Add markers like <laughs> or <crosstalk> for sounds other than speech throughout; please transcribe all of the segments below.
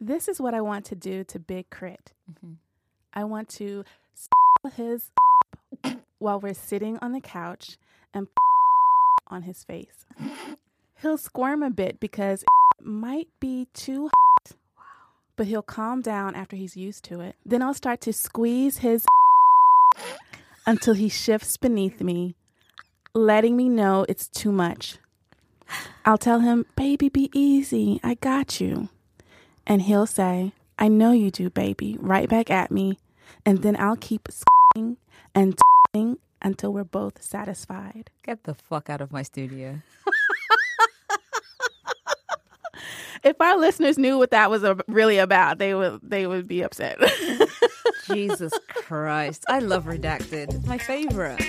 This is what I want to do to Big Crit. Mm-hmm. I want to his <coughs> while we're sitting on the couch and <laughs> on his face. <laughs> He'll squirm a bit because it might be too hot, <laughs> but he'll calm down after he's used to it. Then I'll start to squeeze his until he shifts beneath me, letting me know it's too much. I'll tell him, Baby, be easy. I got you. And he'll say, I know you do, baby, right back at me. And then I'll keep and until we're both satisfied. Get the fuck out of my studio. <laughs> if our listeners knew what that was really about, they would they would be upset. <laughs> Jesus Christ. I love Redacted. It's my favorite.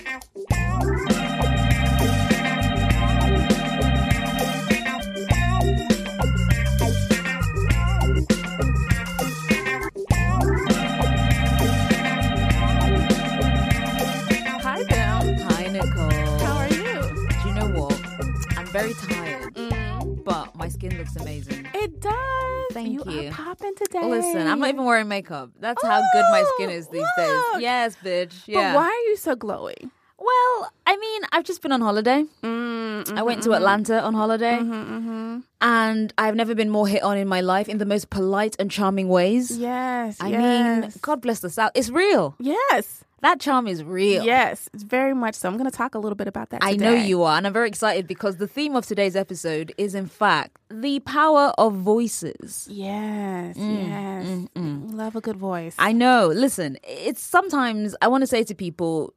Very tired, mm. but my skin looks amazing. It does. Thank you. you. Are popping today. Listen, I'm not even wearing makeup. That's how good my skin is these look. days. Yes, bitch. Yeah. But why are you so glowy? Well, I mean, I've just been on holiday. Mm, mm-hmm, I went to Atlanta on holiday. Mm-hmm, mm-hmm. And I've never been more hit on in my life in the most polite and charming ways. Yes. I yes. mean, God bless the South. It's real. Yes. That charm is real. Yes, it's very much so. I'm going to talk a little bit about that. Today. I know you are, and I'm very excited because the theme of today's episode is, in fact, the power of voices. Yes, mm, yes. Mm, mm. Love a good voice. I know. Listen, it's sometimes I want to say to people,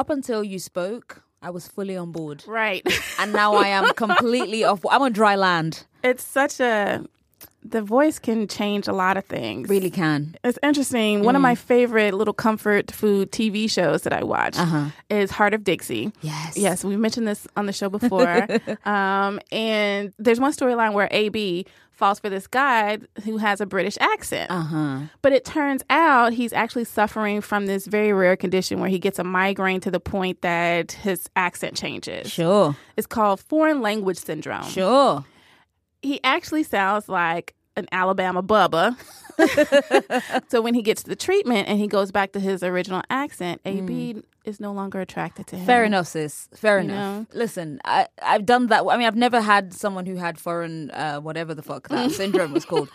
up until you spoke, I was fully on board. Right. and now I am completely <laughs> off. I'm on dry land. It's such a the voice can change a lot of things. Really can. It's interesting. Mm. One of my mm. favorite little comfort food TV shows that I watch uh-huh. is Hart of Dixie. Yes. Yes, we've mentioned this on the show before. <laughs> um, and there's one storyline where AB falls for this guy who has a British accent. Uh-huh. But it turns out he's actually suffering from this very rare condition where he gets a migraine to the point that his accent changes. Sure. It's called foreign language syndrome. Sure he actually sounds like an Alabama Bubba. <laughs> <laughs> so when he gets the treatment and he goes back to his original accent, mm. AB is no longer attracted to him. Fair enough, sis. Fair you enough. Know? Listen, I, I've done that. I mean, I've never had someone who had foreign, uh, whatever the fuck that <laughs> syndrome was called.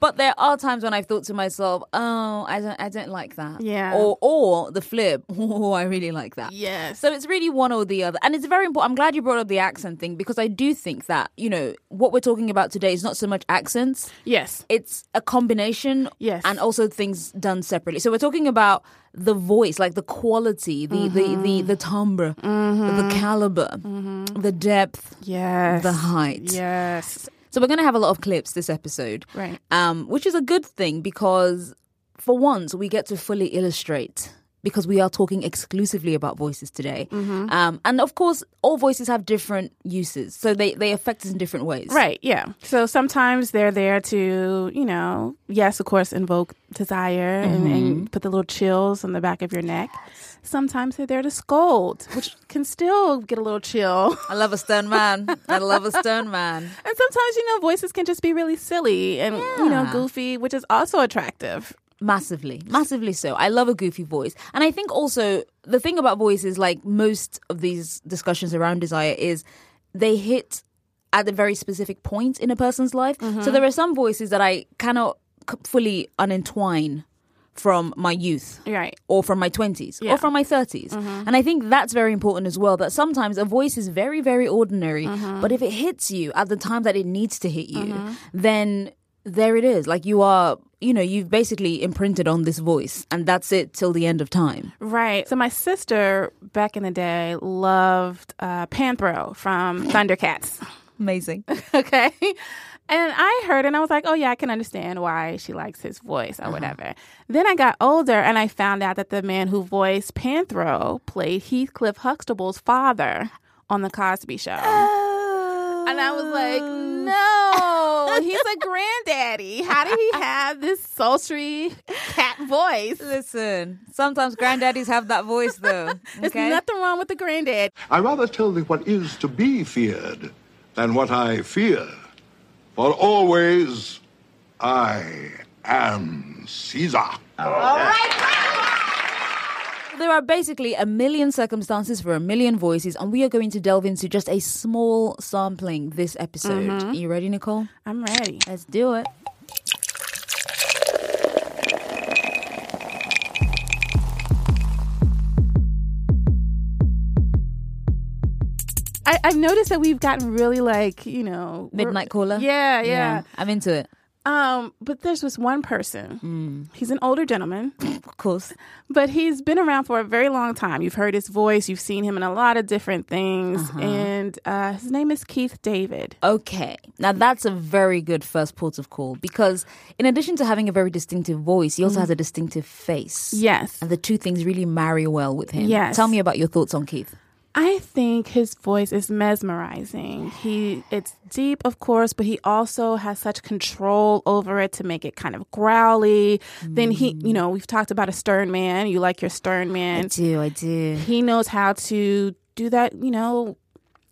But there are times when I've thought to myself, "Oh, I don't, I don't like that." Yeah. Or, or the flip. <laughs> Oh, I really like that. Yes. So it's really one or the other, and it's very important. I'm glad you brought up the accent thing because I do think that you know what we're talking about today is not so much accents. Yes. It's a combination. Yes. And also things done separately. So we're talking about the voice, like the quality, the mm-hmm. the, the the timbre, mm-hmm. the caliber, mm-hmm. the depth, yes, the height, yes. So we're going to have a lot of clips this episode, right? Um, which is a good thing because for once we get to fully illustrate because we are talking exclusively about voices today. Mm-hmm. Um, and of course, all voices have different uses, so they, they affect us in different ways. Right, yeah. So sometimes they're there to, you know, yes, of course, invoke desire mm-hmm. and, and, mm-hmm. put the little chills on the back of your neck. Sometimes they're there to scold, which can still get a little chill. I love a stern man. I love a stern man. <laughs> And sometimes, you know, voices can just be really silly and, yeah. you know, goofy, which is also attractive. Massively, massively so. I love a goofy voice. And I think also the thing about voice is like most of these discussions around desire is they hit at a very specific point in a person's life. Mm-hmm. So there are some voices that I cannot fully unentwine from my youth right or from my 20s yeah. or from my 30s mm-hmm. and i think that's very important as well that sometimes a voice is very very ordinary mm-hmm. but if it hits you at the time that it needs to hit you mm-hmm. then there it is. Like you are, you know, you've basically imprinted on this voice, and that's it till the end of time. Right. So my sister back in the day loved uh, Panthro from Thundercats. Amazing. <laughs> okay. And I heard and I was like, oh, yeah, I can understand why she likes his voice or uh-huh. whatever. Then I got older and I found out that the man who voiced Panthro played Heathcliff Huxtable's father on The Cosby Show. Oh. And I was like, no, he's a granddaddy. How did he <laughs> have this sultry cat voice? Listen, sometimes granddaddies have that voice, though. <laughs> Okay? There's nothing wrong with the granddad. I rather tell thee what is to be feared than what I fear. For always I am Caesar. There are basically a million circumstances for a million voices, and we are going to delve into just a small sampling this episode. Are you ready, Nicole? I'm ready. Let's do it. I, I've noticed that we've gotten really like, you know, Midnight caller. Yeah, yeah. I'm into it. Um, but there's this one person. He's an older gentleman, Of course. but he's been around for a very long time. You've heard his voice, you've seen him in a lot of different things, and uh, his name is Keith David. Okay. Now that's a very good first port of call because in addition to having a very distinctive voice, he also has a distinctive face. Yes. And the two things really marry well with him. Yes. Tell me about your thoughts on Keith. I think his voice is mesmerizing. He it's deep, of course, but he also has such control over it to make it kind of growly. Then he, you mm. know, we've talked about a stern man. You like your stern man. I do, I do. He knows how to do that, you know,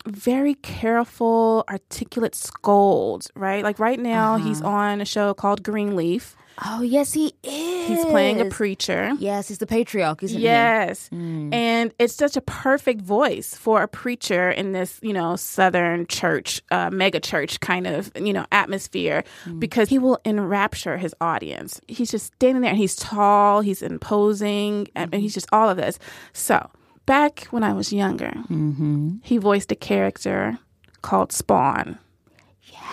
very careful, articulate scold, right? Like right now he's uh-huh. on a show called Greenleaf. Oh yes, he is. He's playing a preacher. Yes, he's the patriarch, isn't Yes. Hmm. And it's such a perfect voice for a preacher in this, you know, Southern church, uh, mega church kind of, you know, atmosphere hmm. because he will enrapture his audience. He's just standing there and he's tall, he's imposing, and, and he's just all of this. So, back when I was younger, mm-hmm. he voiced a character called Spawn.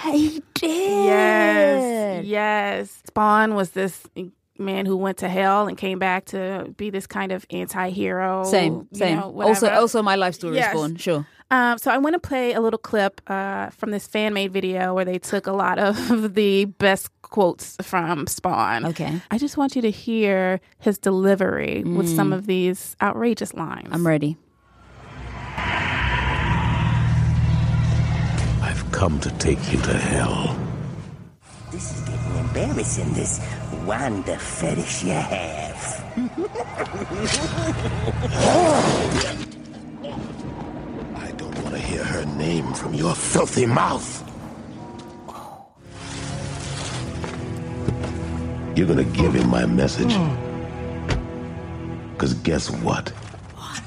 He? Did. Yes, yes. Spawn was this man who went to hell and came back to be this kind of anti-hero. Same, you same. know, also, also my life story Yes. is born. Sure. Um, so I want to play a little clip uh, from this fan-made video where they took a lot of <laughs> the best quotes from Spawn. Okay. I just want you to hear his delivery with some of these outrageous lines. I'm ready. Come to take you to hell. This is getting embarrassing, this Wanda fetish you have. <laughs> I don't want to hear her name from your filthy mouth. You're gonna give him my message. Hmm. Because guess what?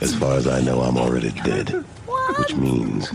As far as I know, I'm already dead. <laughs> Which means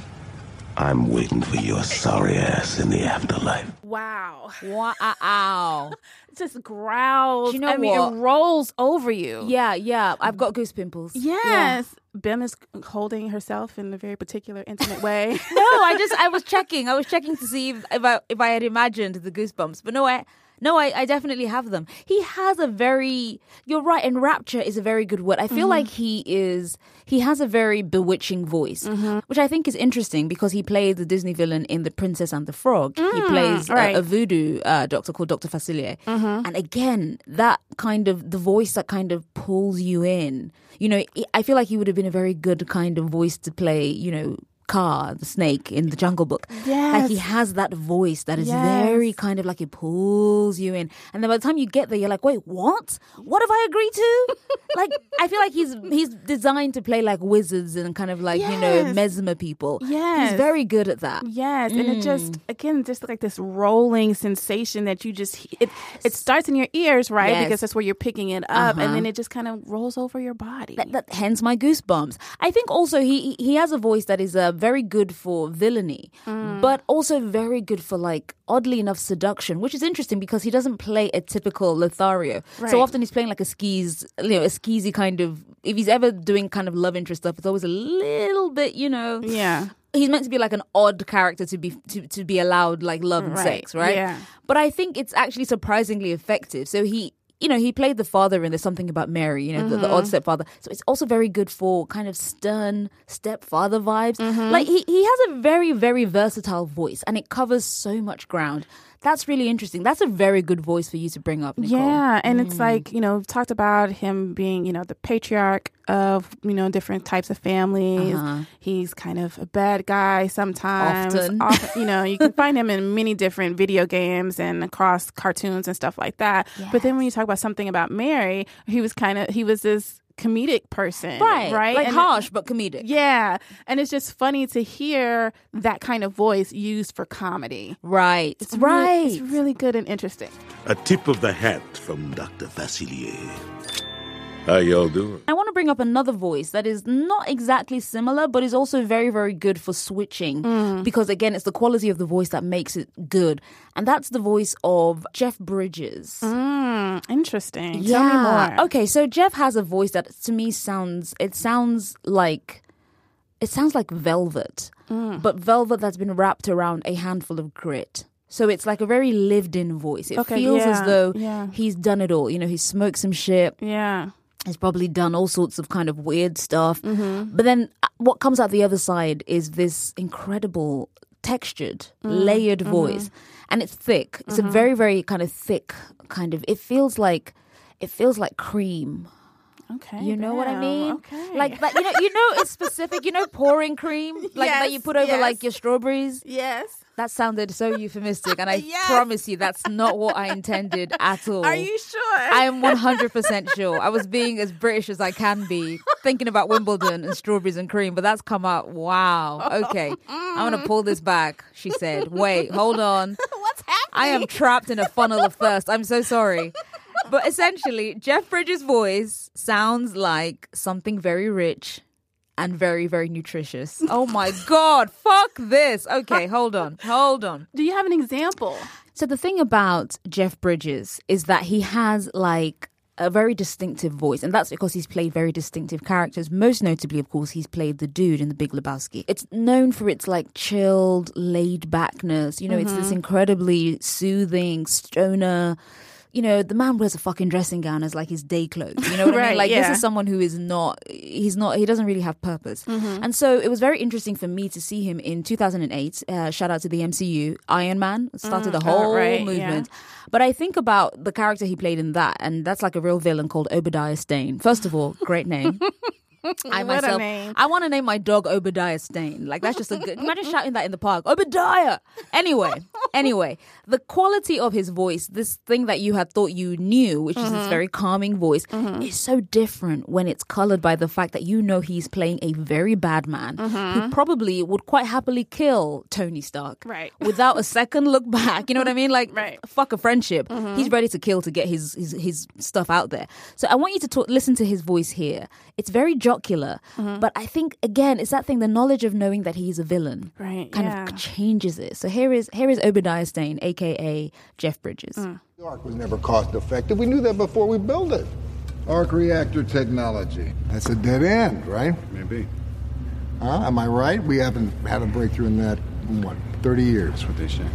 I'm waiting for your sorry ass in the afterlife. Wow. Wow. It <laughs> just growls. Do you know I mean, what? it rolls over you. yeah, yeah. I've got goose pimples. Yes. Bim is holding herself in a very particular, intimate way. <laughs> no, I just I was <laughs> checking. I was checking to see if, if I if I had imagined the goosebumps, but no, I no, I, I definitely have them. He has a very you're right, and rapture is a very good word. I feel mm-hmm. like he is he has a very bewitching voice, mm-hmm. which I think is interesting because he played the Disney villain in The Princess and the Frog. he mm, plays a- right. a, voodoo uh, doctor called Doctor Facilier, mm-hmm. and again that kind of the voice that kind of pulls you in. You know, I feel like he would have been a very good kind of voice to play. You know. Kaa, the snake in the Jungle Book. Like he has that voice that is Yes. very kind of like it pulls you in. And then by the time you get there, you're like, wait, what? What have I agreed to? <laughs> like I feel like he's he's designed to play like wizards and kind of like, you know, mesmer people. Yeah. He's very good at that. Yes, and it just again just like this rolling sensation that you just it it starts in your ears, right? Yes. Because that's where you're picking it up, Uh-huh. and then it just kind of rolls over your body. That, that hence my goosebumps. I think also he he has a voice that is uh, very good for villainy, mm. but also very good for like oddly enough seduction, which is interesting because he doesn't play a typical Lothario. Right. So often he's playing like a skis, you know, a skeezy kind of. If he's ever doing kind of love interest stuff, it's always a little bit, you know. yeah, He's meant to be like an odd character to be to, to be allowed like love and Right. sex, right? Yeah. But I think it's actually surprisingly effective. So he, you know, he played the father in There's Something About Mary, you know, the, the Mm-hmm. odd stepfather. So it's also very good for kind of stern stepfather vibes. Mm-hmm. Like he, he has a very, very versatile voice and it covers so much ground. That's really interesting. That's a very good voice for you to bring up, Nicole. yeah, and Mm. it's like you know we've talked about him being you know the patriarch of you know different types of families. Uh-huh. He's kind of a bad guy sometimes. Often. Often, you know, you can find him in many different video games and across cartoons and stuff like that. But then when you talk about something about Mary, he was kind of he was this comedic person, Right. Right, Like And- harsh but comedic. Yeah, and it's just funny to hear that kind of voice used for comedy. Right. It's right. Really, it's really good and interesting. A tip of the hat from Dr. Facilier. How y'all doing? I want to bring up another voice that is not exactly similar, but is also very, very good for switching. Mm. Because again, it's the quality of the voice that makes it good. And that's the voice of Jeff Bridges. Mm, interesting. Tell me more. Okay, so Jeff has a voice that to me sounds it sounds like it sounds like velvet. Mm. But velvet that's been wrapped around a handful of grit. So it's like a very lived in voice. It Okay, feels as though yeah. he's done it all. You know, he's smoked some shit. Yeah. He's probably done all sorts of kind of weird stuff. Mm-hmm. But then uh, what comes out the other side is this incredible textured, Mm, layered mm-hmm. voice. And it's thick. It's a very, very kind of thick kind of it feels like it feels like cream. Okay. You know what I mean? Okay. Like that, you know, you know, it's specific. You know, <laughs> pouring cream, like that you put over yes. like your strawberries. yes. That sounded so euphemistic, and I <laughs> Yes. promise you, that's not what I intended at all. Are you sure? I am 100% sure. I was being as British as I can be, thinking about Wimbledon and strawberries and cream, but that's come out. Wow. Oh, okay. I'm going to mm. pull this back, she said. Wait, hold on. <laughs> What's happening? I am trapped in a funnel of thirst. I'm so sorry. But essentially, Jeff Bridges' voice sounds like something very rich and very, very nutritious. Oh my God. Fuck this. Okay, hold on. Hold on. Do you have an example? So the thing about Jeff Bridges is that he has like a very distinctive voice, and that's because he's played very distinctive characters. Most notably, of course, he's played the dude in The Big Lebowski. It's known for its like chilled, laid backness. You know, it's this mm-hmm. incredibly soothing stoner. You know, the man wears a fucking dressing gown as like his day clothes. You know <laughs> what I Right, mean? Like yeah. this is someone who is not. He's not. He doesn't really have purpose. And so it was very interesting for me to see him in 2008. Uh, shout out to the MCU. Iron Man started the oh, whole right, yeah. movement. But I think about the character he played in that, and that's like a real villain called Obadiah Stane. First of all, great name. <laughs> I <laughs> What myself. I want to name my dog Obadiah Stane. Like that's just a good. Imagine <laughs> shouting that in the park, Obadiah. Anyway, anyway, the quality of his voice, this thing that you had thought you knew, which is Mm-hmm. this very calming voice, is so different when it's colored by the fact that you know he's playing a very bad man who probably would quite happily kill Tony Stark, Mm-hmm. Right. <laughs> without a second look back. You know what I mean? Like, Right. fuck a friendship. He's ready to kill to get his, his his stuff out there. So I want you to talk, listen to his voice here. It's very jocular, but I think again, it's that thing. The knowledge of knowing that he's a villain, Right, kind yeah. of changes it. So here is here is Obadiah Stane, aka Jeff Bridges. Mm. The arc was never cost effective. We knew that before we built it. Arc reactor technology. That's a dead end, right? Maybe. Huh? Am I right? We haven't had a breakthrough in that, in what, 30 years? That's what they say.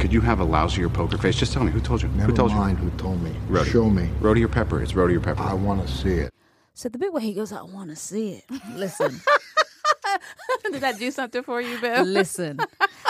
Could you have a lousier poker face? Just tell me. Who told you? Never who told mind you? who told me. Rhodey. Show me. Rhodey or Pepper? It's Rhodey or Pepper. I want to see it. So the bit where he goes, "I want to see it." <laughs> Listen. <laughs> Did that do something for you, Bill? Listen. <laughs>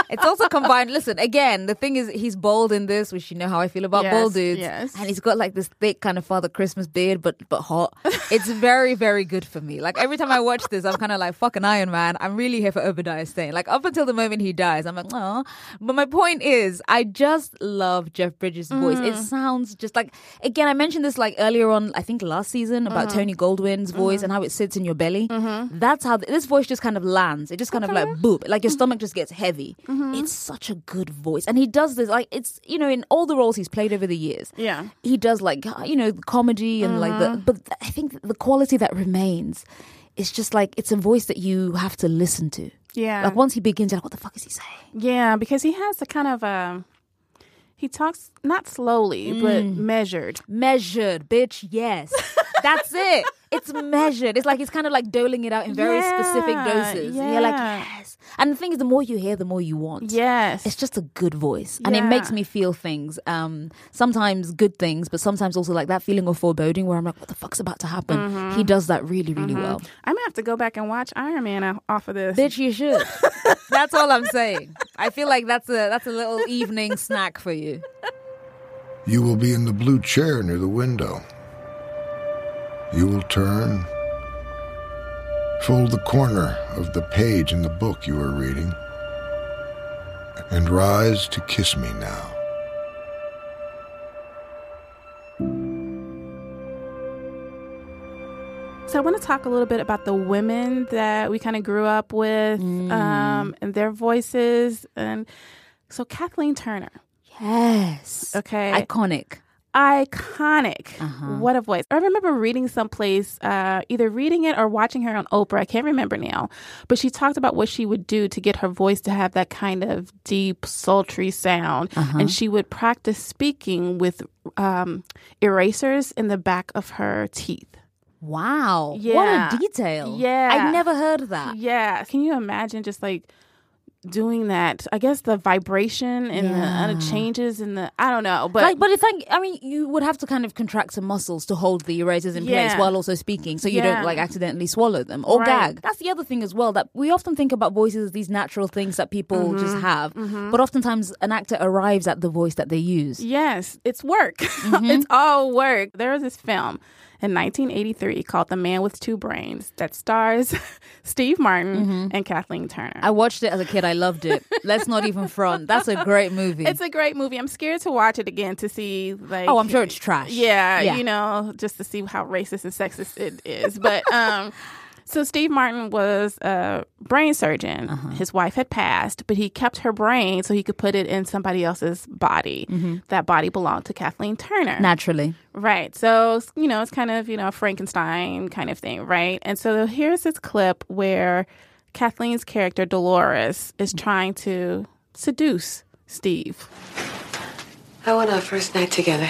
It's also combined. Listen, again, the thing is, he's bold in this, which you know how I feel about Yes, bold dudes. yes. And he's got like this thick kind of Father Christmas beard, but but hot. <laughs> It's very, very good for me. Like every time I watch this, I'm kind of like, fucking Iron Man. I'm really here for Obadiah Stane. Like up until the moment he dies, I'm like, oh. But my point is, I just love Jeff Bridges' voice. It Mm. sounds just like, again, I mentioned this like earlier on, I think last season about Mm-hmm. Tony Goldwyn's voice and how it sits in your belly. That's how this voice just kind of lands. It just kind of like boop, like your stomach just gets heavy. Mm-hmm. It's such a good voice, and he does this like it's you know in all the roles he's played over the years. Yeah. he does like you know comedy and like Mm-hmm. the but I think the quality that remains is just like it's a voice that you have to listen to. Yeah. Like once he begins, you're like, what the fuck is he saying? Yeah, because he has a kind of a. He talks not slowly, but Mm. measured. Measured, bitch. Yes, that's it. It's measured. It's like it's kind of like doling it out in very specific doses. Yeah. And you're like, yes. And the thing is, the more you hear, the more you want. Yes. It's just a good voice. And it makes me feel things. Um, sometimes good things, but sometimes also like that feeling of foreboding where I'm like, what the fuck's about to happen? Mm-hmm. He does that really, really well. I'm gonna have to go back and watch Iron Man o- off of this. Bitch, you should. <laughs> that's all I'm saying. I feel like that's a that's a little evening snack for you. You will be in the blue chair near the window you will turn, fold the corner of the page in the book you are reading, and rise to kiss me now. So I want to talk a little bit about the women that we kind of grew up with mm. um, and their voices. And so Kathleen Turner. Yes. Okay. Iconic iconic. Uh-huh. What a voice. I remember reading someplace, uh, either reading it or watching her on Oprah. I can't remember now. But she talked about what she would do to get her voice to have that kind of deep, sultry sound. Uh-huh. And she would practice speaking with um, erasers in the back of her teeth. Wow. Yeah. What a detail. Yeah. I've never heard that. Yeah. Can you imagine just like doing that? I guess the vibration and the, and the changes and the, I don't know. But like, but it's like, I mean, you would have to kind of contract some muscles to hold the erasers in place while also speaking, so you Yeah. don't like accidentally swallow them or Right. gag. That's the other thing as well that we often think about voices as these natural things that people just Mm-hmm. have, but oftentimes an actor arrives at the voice that they use. Yes, it's work. <laughs> Mm-hmm. it's all work. There was this film in 1983 called The Man with Two Brains that stars <laughs> Steve Martin and Kathleen Turner. Mm-hmm. I watched it as a kid. I loved it. Let's not even front. That's a great movie. it's a great movie. I'm scared to watch it again to see like oh, I'm sure it's trash. Yeah, Yeah. you know, just to see how racist and sexist it is. But um <laughs> so Steve Martin was a brain surgeon. Uh-huh. His wife had passed, but he kept her brain so he could put it in somebody else's body. Mm-hmm. That body belonged to Kathleen Turner. Naturally. Right. So, you know, it's kind of, you know, a Frankenstein kind of thing, right? And so here's this clip where Kathleen's character, Dolores, is trying to seduce Steve. I want our first night together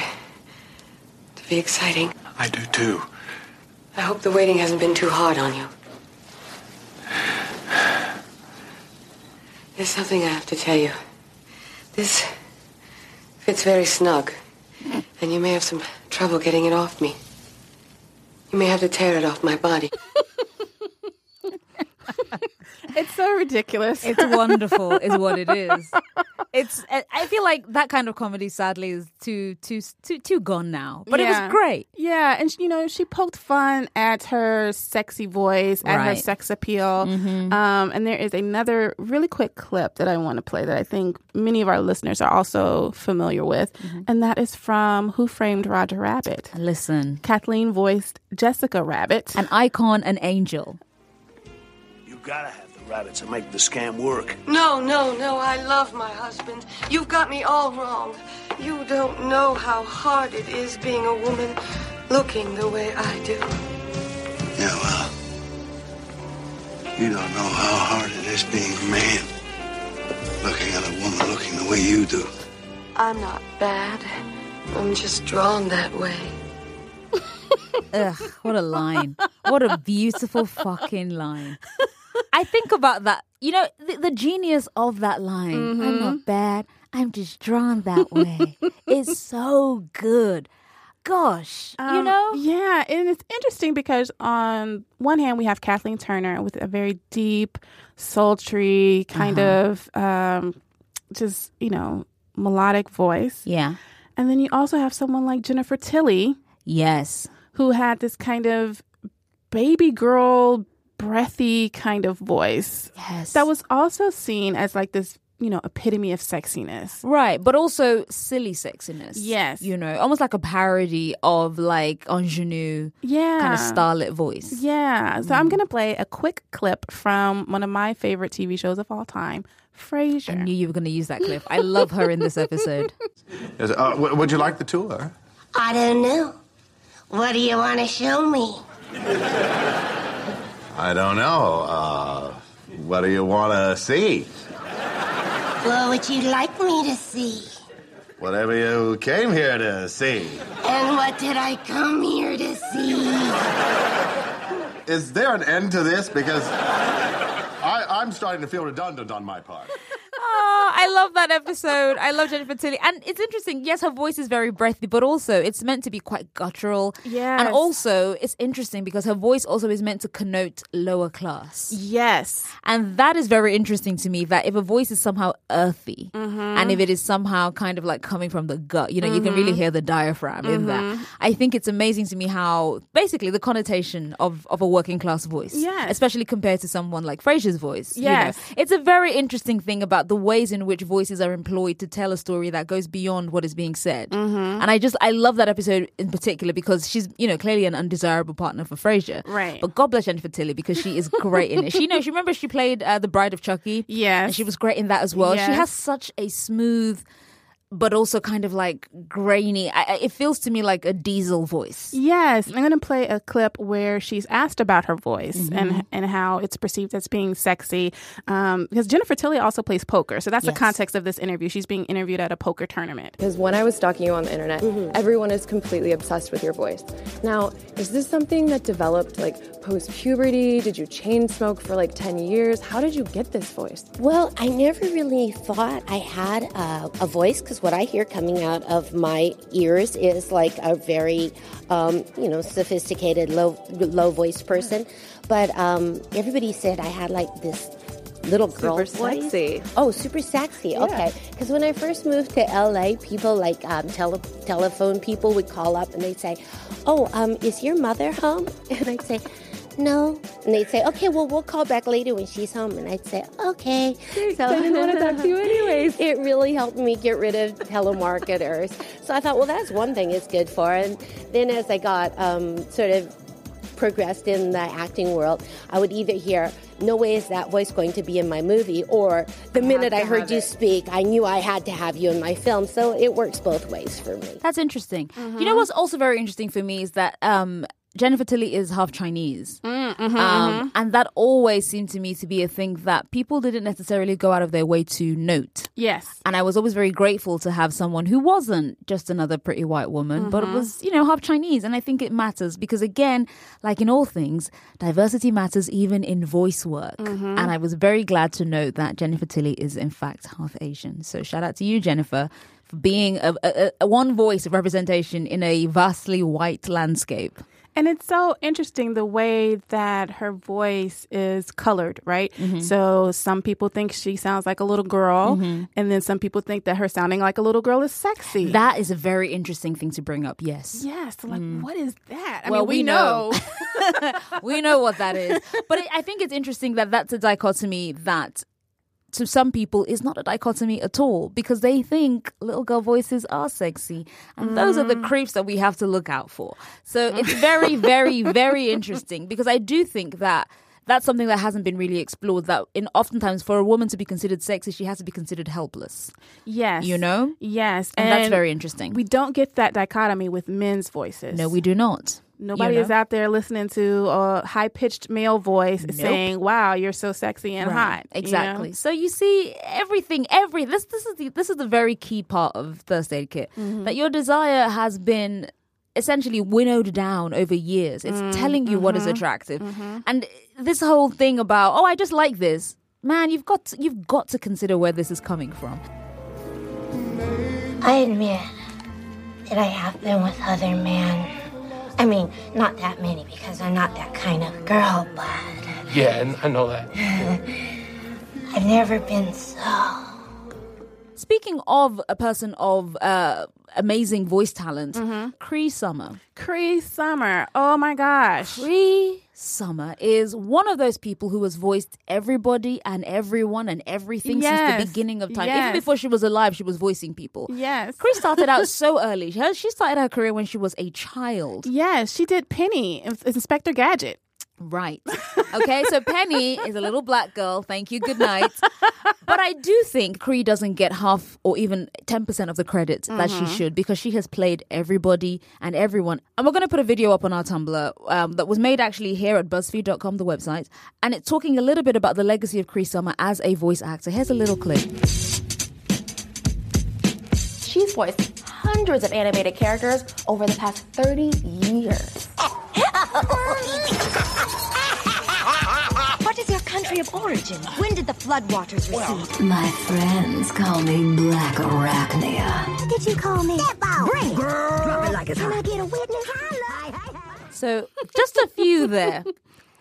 to be exciting. I do too. I hope the waiting hasn't been too hard on you. There's something I have to tell you. This fits very snug, and you may have some trouble getting it off me. You may have to tear it off my body. <laughs> It's so ridiculous. It's wonderful, <laughs> is what it is. It's. I I feel like that kind of comedy, sadly, is too too too too gone now. But it was great. Yeah, and you know, she poked fun at her sexy voice, at her Right. Mm-hmm. sex appeal. Um, and there is another really quick clip that I want to play that I think many of our listeners are also familiar with, Mm-hmm. and that is from Who Framed Roger Rabbit. Listen, Kathleen voiced Jessica Rabbit. an icon, an angel. You gotta have the rabbits to make the scam work. No, no, no, I love my husband. You've got me all wrong. You don't know how hard it is being a woman looking the way I do. Yeah, well, you don't know how hard it is being a man. Looking at a woman looking the way you do. I'm not bad. I'm just drawn that way. <laughs> Ugh, what a line. What a beautiful fucking line. <laughs> I think about that. You know, the, the genius of that line. I'm not bad. I'm just drawn that <laughs> way. it's so good. Gosh, you Um, know? Yeah, and it's interesting because on one hand we have Kathleen Turner with a very deep, sultry kind Uh-huh. of um, just you know melodic voice, Yeah. and then you also have someone like Jennifer Tilly Yes. who had this kind of baby girl, breathy kind of voice Yes. that was also seen as like this you know epitome of sexiness. Right, but also silly sexiness. Yes. You know, almost like a parody of like ingenue Yeah, kind of starlet voice. Yeah. So I'm going to play a quick clip from one of my favorite TV shows of all time, Frasier. I knew you were going to use that clip. I love her in this episode. <laughs> Yes, uh, w- would you like the tour? I don't know. What do you want to show me? <laughs> I don't know. Uh, what do you want to see? What would you like me to see? Whatever you came here to see. And what did I come here to see? Is there an end to this? Because I, I'm starting to feel redundant on my part. I love that episode. I love Jennifer Tilly. And it's interesting. Yes, her voice is very breathy, but also it's meant to be quite guttural. Yes. And also, it's interesting because her voice also is meant to connote lower class. Yes. And that is very interesting to me that if a voice is somehow earthy mm-hmm. and if it is somehow kind of like coming from the gut, you know, you can really mm-hmm. hear the diaphragm in that. Mm-hmm. I think it's amazing to me how basically the connotation of, of a working class voice, Yeah. especially compared to someone like Frasier's voice. you know. Yes. it's a very interesting thing about the ways in which voices are employed to tell a story that goes beyond what is being said. Mm-hmm. And I just I love that episode in particular because she's you know clearly an undesirable partner for Frasier. Right. But God bless Jennifer Tilly because she is great in it. She you know she remember she played uh, the Bride of Chucky. yeah, And she was great in that as well. She has such a smooth. But also kind of like grainy. I, I- it feels to me like a diesel voice. Yes, I'm going to play a clip where she's asked about her voice Mm-hmm. and and how it's perceived as being sexy. Um, because Jennifer Tilly also plays poker, so that's the context of this interview. She's being interviewed at a poker tournament. Because when I was stalking you on the internet, everyone is completely obsessed with your voice. Now, is this something that developed like post puberty? Did you chain smoke for like 10 years? How did you get this voice? Well, I never really thought I had a, a voice because what I hear coming out of my ears is like a very, um, you know, sophisticated, low, low voice person. But um, everybody said I had like this little girl Super voice. sexy. Oh, super sexy. Okay. Because when I first moved to LA, people like um, tele- telephone people would call up and they'd say, "Oh, um, is your mother home?" <laughs> And I'd say. No, and they'd say, "Okay, well, we'll call back later when she's home." And I'd say, "Okay." <laughs> So I didn't want to talk to you <laughs> anyways. it really helped me get rid of telemarketers. So I thought, well, that's one thing it's good for. And then as I got um, sort of progressed in the acting world, I would either hear, no way is that voice going to be in my movie, or the minute I heard you speak, I knew I had to have you in my film. So it works both ways for me. That's interesting. You know what's also very interesting for me is that um, Jennifer Tilly is half Chinese. Mm, uh-huh, um, uh-huh. And that always seemed to me to be a thing that people didn't necessarily go out of their way to note. Yes. And I was always very grateful to have someone who wasn't just another pretty white woman, but uh-huh. was, you know, half Chinese. And I think it matters because, again, like in all things, diversity matters even in voice work. Mm-hmm. And I was very glad to note that Jennifer Tilly is, in fact, half Asian. So shout out to you, Jennifer, for being a, a, a one voice of representation in a vastly white landscape. And it's so interesting the way that her voice is colored, right? Mm-hmm. So some people think she sounds like a little girl, and then some people think that her sounding like a little girl is sexy. That is a very interesting thing to bring up, yes. yes, like what is that? I Mm. Well, mean, we, we know. know. <laughs> we know what that is. But it, I think it's interesting that that's a dichotomy that to some people is not a dichotomy at all because they think little girl voices are sexy. And those are the mm. creeps that we have to look out for. So mm. it's very, very, very interesting because I do think that that's something that hasn't been really explored that in oftentimes for a woman to be considered sexy she has to be considered helpless. Yes, you know? Yes, and, that's very interesting. We don't get that dichotomy with men's voices. no we do not Nobody you is out there listening to a high pitched male voice saying, "Wow, you're so sexy and Right. hot." you know? Exactly. So you see everything, every this this is the this is the very key part of Thirst Aid Kit Mm-hmm. that your desire has been essentially winnowed down over years. It's Mm, telling you what is mm-hmm. attractive, and this whole thing about oh I just like this. Man, you've got to, you've got to consider where this is coming from. I admit that I have been with other men. I mean, not that many because I'm not that kind of girl, but Yeah, I know that. <laughs> I've never been so. Speaking of a person of uh, amazing voice talent, Mm-hmm. Cree Summer. Cree Summer. Oh my gosh. Cree Summer is one of those people who has voiced everybody and everyone and everything since the beginning of time. Yes. Even before she was alive, she was voicing people. Yes. Cree started out <laughs> so early. She, she started her career when she was a child. Yes, she did Penny, Inspector Gadget. Right. Okay, so Penny is a little black girl. Thank you. Good night. But I do think Cree doesn't get half or even 10% of the credit that she should because she has played everybody and everyone. And we're going to put a video up on our Tumblr um, that was made actually here at BuzzFeed.com, the website. And it's talking a little bit about the legacy of Cree Summer as a voice actor. Here's a little clip. She's voiced hundreds of animated characters over the past 30 years. <laughs> What is your country of origin? When did the floodwaters recede? My friends call me Black Arachnia. What did you call me? Bring it. Drop it like it's Can I get a witness? So just a few there. <laughs>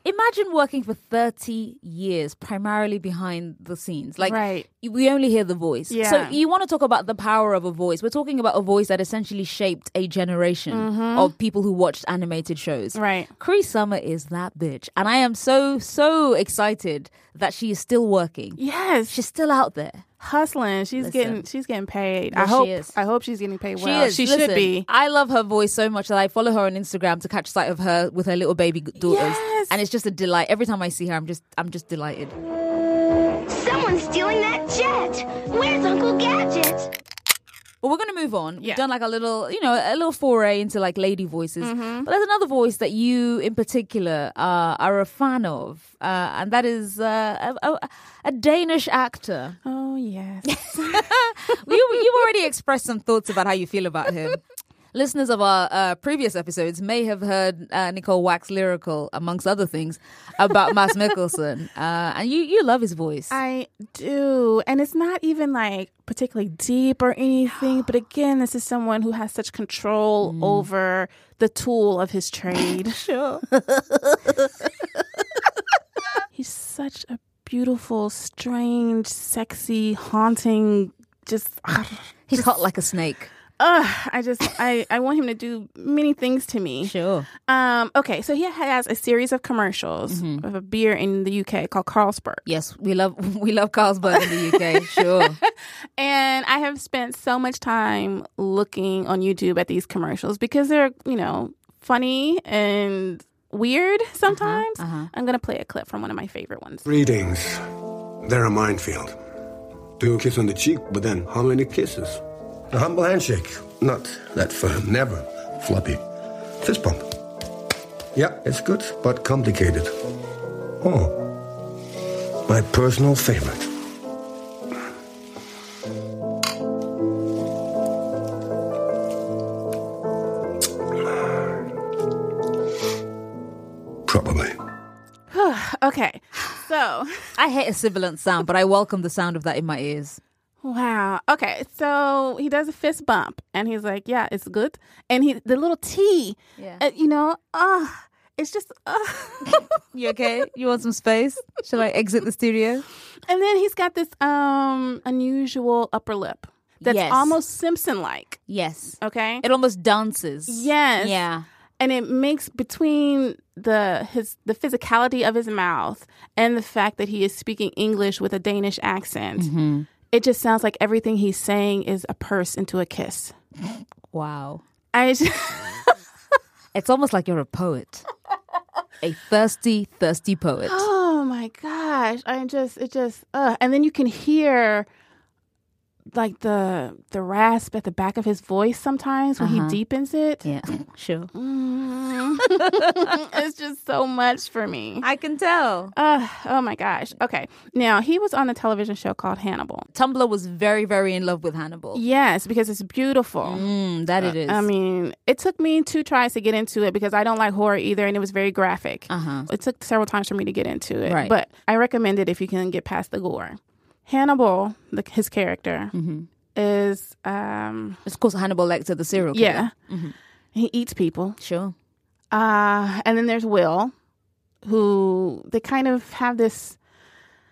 Imagine working for 30 years, primarily behind the scenes. Like, Right. we only hear the voice. yeah. So you want to talk about the power of a voice. We're talking about a voice that essentially shaped a generation of people who watched animated shows. Mm-hmm. Right. Cree Summer is that bitch. And I am so, so excited that she is still working. Yes. She's still out there. hustling. She's Listen. getting she's getting paid. Yes, I hope she is. I hope she's getting paid She well. is. She Listen, should be. I love her voice so much that I follow her on Instagram to catch sight of her with her little baby daughters, and it's just a delight. Every time I see her, I'm just I'm just delighted. Someone's stealing that jet. Where's Uncle Gadget? But we're going to move on. We've done like a little, you know, a little foray into like lady voices. But there's another voice that you, in particular, uh, are a fan of, uh, and that is uh, a, a, a Danish actor. Oh yes, <laughs> you you've already expressed some thoughts about how you feel about him. Listeners of our uh, previous episodes may have heard uh, Nicole wax lyrical, amongst other things, about Mads <laughs> Mikkelsen, uh, and you you love his voice. I do. And it's not even like particularly deep or anything. But <gasps> again, this is someone who has such control Mm. over the tool of his trade. <laughs> sure. <laughs> He's such a beautiful, strange, sexy, haunting, just. <sighs> He's hot like a snake. Ugh, I just I, I want him to do many things to me. Sure. Um. Okay. So he has a series of commercials Mm-hmm. of a beer in the UK called Carlsberg. Yes, we love <laughs> we love Carlsberg in the UK. Sure. <laughs> And I have spent so much time looking on YouTube at these commercials because they're, you know, funny and weird sometimes. I'm going to play a clip from one of my favorite ones. Greetings. They're a minefield. Do a kiss on the cheek, but then how many kisses? A humble handshake. Not that firm. Never. Floppy. Fist bump. Yeah, it's good, but complicated. Oh. My personal favorite. Probably. <sighs> okay. So, I hate a sibilant sound, but I welcome the sound of that in my ears. Wow. Okay. So he does a fist bump and he's like, yeah, it's good. And he, the little T, Yeah. uh, you know, uh, it's just, uh. <laughs> You okay? You want some space? Shall I exit the studio? And then he's got this um unusual upper lip that's Yes. almost Simpson like. Yes. Okay. It almost dances. Yes. Yeah. And it makes between the his the physicality of his mouth and the fact that he is speaking English with a Danish accent. Mm-hmm. It just sounds like everything he's saying is a purse into a kiss. Wow. I just, <laughs> It's almost like you're a poet. A thirsty, thirsty poet. <gasps> oh my gosh! I just it just uh, and then you can hear like the the rasp at the back of his voice sometimes when Uh-huh. he deepens it. Yeah, <laughs> sure. Mm. <laughs> it's just so much for me. I can tell. Uh, oh my gosh. Okay. Now, he was on a television show called Hannibal. Tumblr was very, very in love with Hannibal. Yes, because it's beautiful. Mm, that it is. I mean, it took me two tries to get into it because I don't like horror either, and it was very graphic. Uh-huh. It took several times for me to get into it. Right. But I recommend it if you can get past the gore. Hannibal, the, his character, Mm-hmm. is um It's of course Hannibal Lecter, the serial killer. yeah. Mhm. He eats people. Sure. Uh and then there's Will, who they kind of have this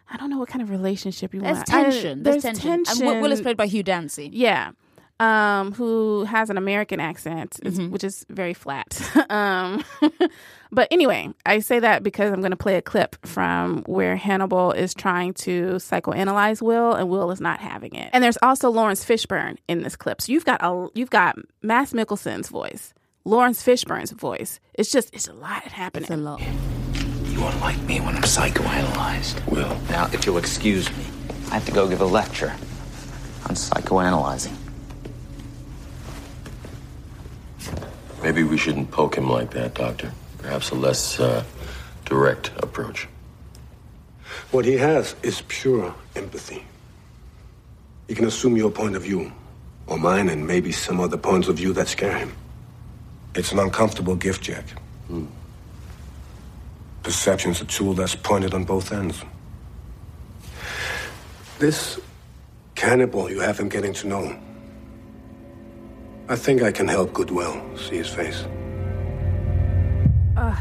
I don't know what kind of relationship you There's want. I- tension. There's, there's tension. And Will- Will is played by Hugh Dancy. Yeah. Um, who has an American accent, Mm-hmm. which is very flat. <laughs> um, <laughs> but anyway, I say that because I'm going to play a clip from where Hannibal is trying to psychoanalyze Will, and Will is not having it. And there's also Laurence Fishburne in this clip. So you've got a you've got Mads Mikkelsen's voice, Laurence Fishburne's voice. It's just it's a lot happening. It's a lot. You won't like me when I'm psychoanalyzed. Will. Now, if you'll excuse me, I have to go give a lecture on psychoanalyzing. Maybe we shouldn't poke him like that, Doctor. Perhaps a less uh, direct approach. What he has is pure empathy. He can assume your point of view, or mine, and maybe some other points of view that scare him. It's an uncomfortable gift, Jack. Perception's a tool that's pointed on both ends. This cannibal you have him getting to know. I think I can help Goodwill see his face. Ugh.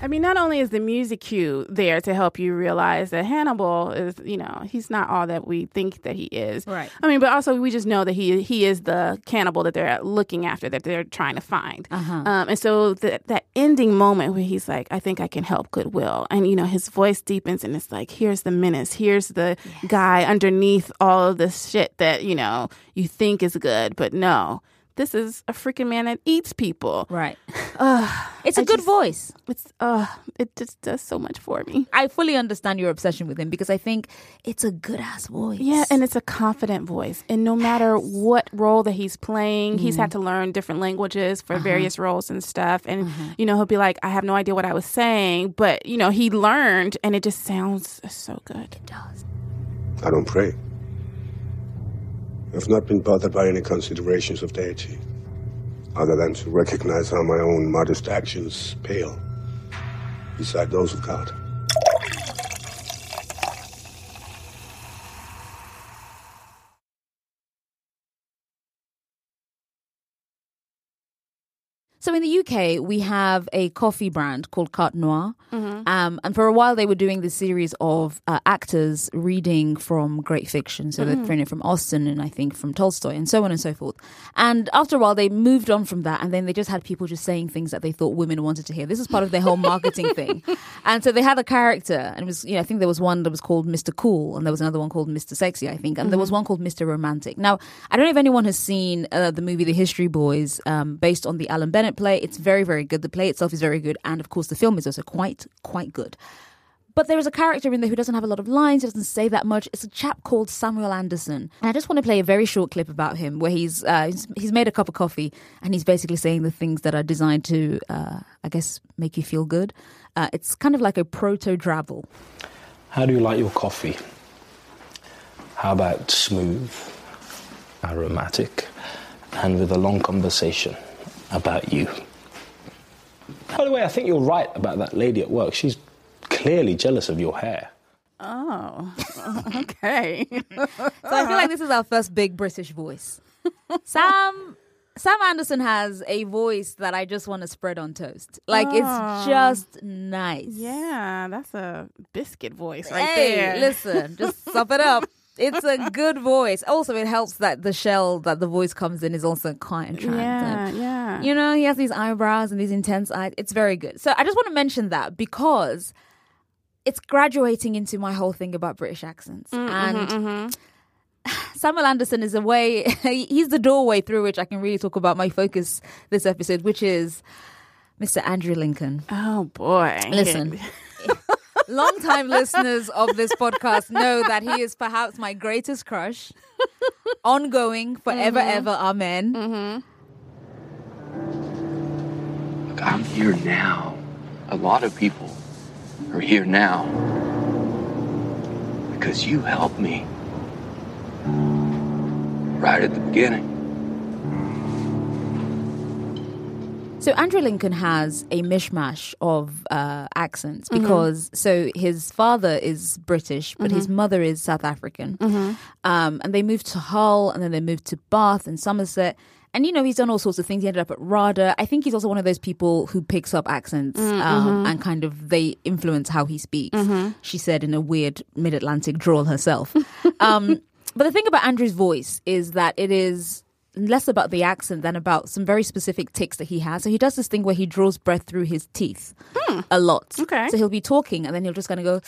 I mean, not only is the music cue there to help you realize that Hannibal is, you know, he's not all that we think that he is. Right. I mean, but also we just know that he he is the cannibal that they're looking after, that they're trying to find. Uh-huh. Um, and so that that ending moment where he's like, "I think I can help Goodwill," and you know, his voice deepens, and it's like, "Here's the menace. Here's the guy underneath all of this shit that you know you think is good, but no." This is a freaking man that eats people. Right. <sighs> Uh, It's a good voice. It's uh it just does so much for me. I fully understand your obsession with him because I think it's a good ass voice. Yeah, and it's a confident voice. And no matter what role that he's playing, he's had to learn different languages for various roles and stuff. And you know, he'll be like, I have no idea what I was saying, but you know, he learned and it just sounds so good. It does. I don't pray. I've not been bothered by any considerations of deity, other than to recognize how my own modest actions pale beside those of God. So in the UK, we have a coffee brand called Carte Noire. Mm-hmm. Um, and for a while, they were doing this series of uh, actors reading from great fiction. So Mm. they're reading from Austen and I think from Tolstoy and so on and so forth. And after a while, they moved on from that. And then they just had people just saying things that they thought women wanted to hear. This is part of their whole marketing thing. <laughs> And so they had a character. And it was, you know, I think there was one that was called Mr. Cool. And there was another one called Mr. Sexy, I think. And there was Mhm. one called Mr. Romantic. Now, I don't know if anyone has seen uh, the movie The History Boys um, based on the Alan Bennett play. It's very, very good. The play itself is very good. And of course, the film is also quite, quite good. But there is a character in there who doesn't have a lot of lines, he doesn't say that much. It's a chap called Samuel Anderson. And I just want to play a very short clip about him where he's, uh, he's, he's made a cup of coffee and he's basically saying the things that are designed to, uh, I guess, make you feel good. Uh, it's kind of like a proto drabble. How do you like your coffee? How about smooth, aromatic, and with a long conversation about you? By the way, I think you're right about that lady at work. She's clearly jealous of your hair. Oh, <laughs> okay. <laughs> So I feel like this is our first big British voice. <laughs> Sam Sam Anderson has a voice that I just want to spread on toast. Like Oh. it's ah. just nice. Yeah, that's a biscuit voice right hey, there. listen, just sop it up. It's a good voice. Also, it helps that the shell that the voice comes in is also quite attractive. Yeah, yeah. You know, he has these eyebrows and these intense eyes. It's very good. So I just want to mention that because it's graduating into my whole thing about British accents. Mm, and mhm, mhm. Samuel Anderson is a way, <laughs> he's the doorway through which I can really talk about my focus this episode, which is Mr. Andrew Lincoln. Oh, boy. Listen. <laughs> Long-time listeners of this podcast know that he is perhaps my greatest crush. Ongoing, forever, Mhm. ever, amen. Mm-hmm. Look, I'm here now. A lot of people are here now because you helped me right at the beginning. So Andrew Lincoln has a mishmash of uh, accents Mhm. because so his father is British, but his Mhm. mother is South African, Mhm. um, and they moved to Hull, and then they moved to Bath and Somerset. And you know he's done all sorts of things. He ended up at RADA. I think he's also one of those people who picks up accents Mm, um, mhm. and kind of they influence how he speaks. Mhm. She said in a weird mid-Atlantic drawl herself. <laughs> um, but the thing about Andrew's voice is that it is less about the accent than about some very specific tics that he has. So he does this thing where he draws breath through his teeth hmm. a lot. Okay. So he'll be talking and then he'll just kind of go,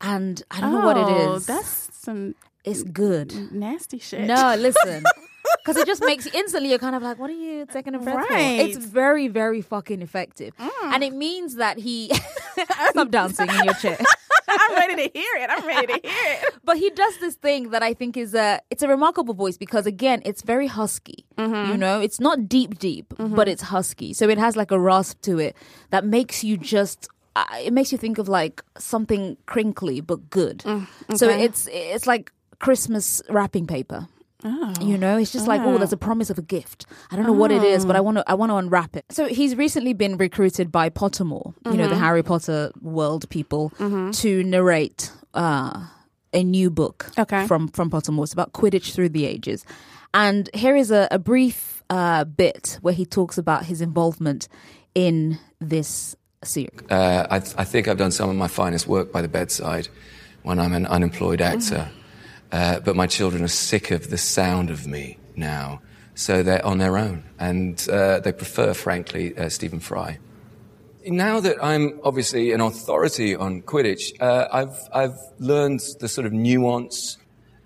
and I don't know what it Oh. That's some it's good. nasty shit. No, listen. <laughs> Because it just makes instantly you're kind of like, what are you taking a breath Right. for? It's very, very fucking effective. Mm. And it means that he <laughs> stop dancing in your chair. <laughs> I'm ready to hear it. I'm ready to hear it. But he does this thing that I think is a it's a remarkable voice because again, it's very husky. Mm-hmm. You know, it's not deep deep, but it's husky. So it has like a rasp to it that makes you just uh, it makes you think of like something crinkly but good. So Mm, okay. it's it's like Christmas wrapping paper. Oh. You know, it's just like, oh, Oh. there's a promise of a gift. I don't know what it is, but Oh. I want to I want to unwrap it. So he's recently been recruited by Pottermore, you know, the Mhm. Harry Potter world people, Mhm. to narrate uh, a new book Okay. from from Pottermore. It's about Quidditch through the ages. And here is a, a brief uh, bit where he talks about his involvement in this Sirk? Uh, I, th- I think I've done some of my finest work by the bedside when I'm an unemployed actor. Uh, but my children are sick of the sound of me now, so they're on their own, and uh, they prefer, frankly, uh, Stephen Fry. Now that I'm obviously an authority on Quidditch, uh, I've I've learned the sort of nuance,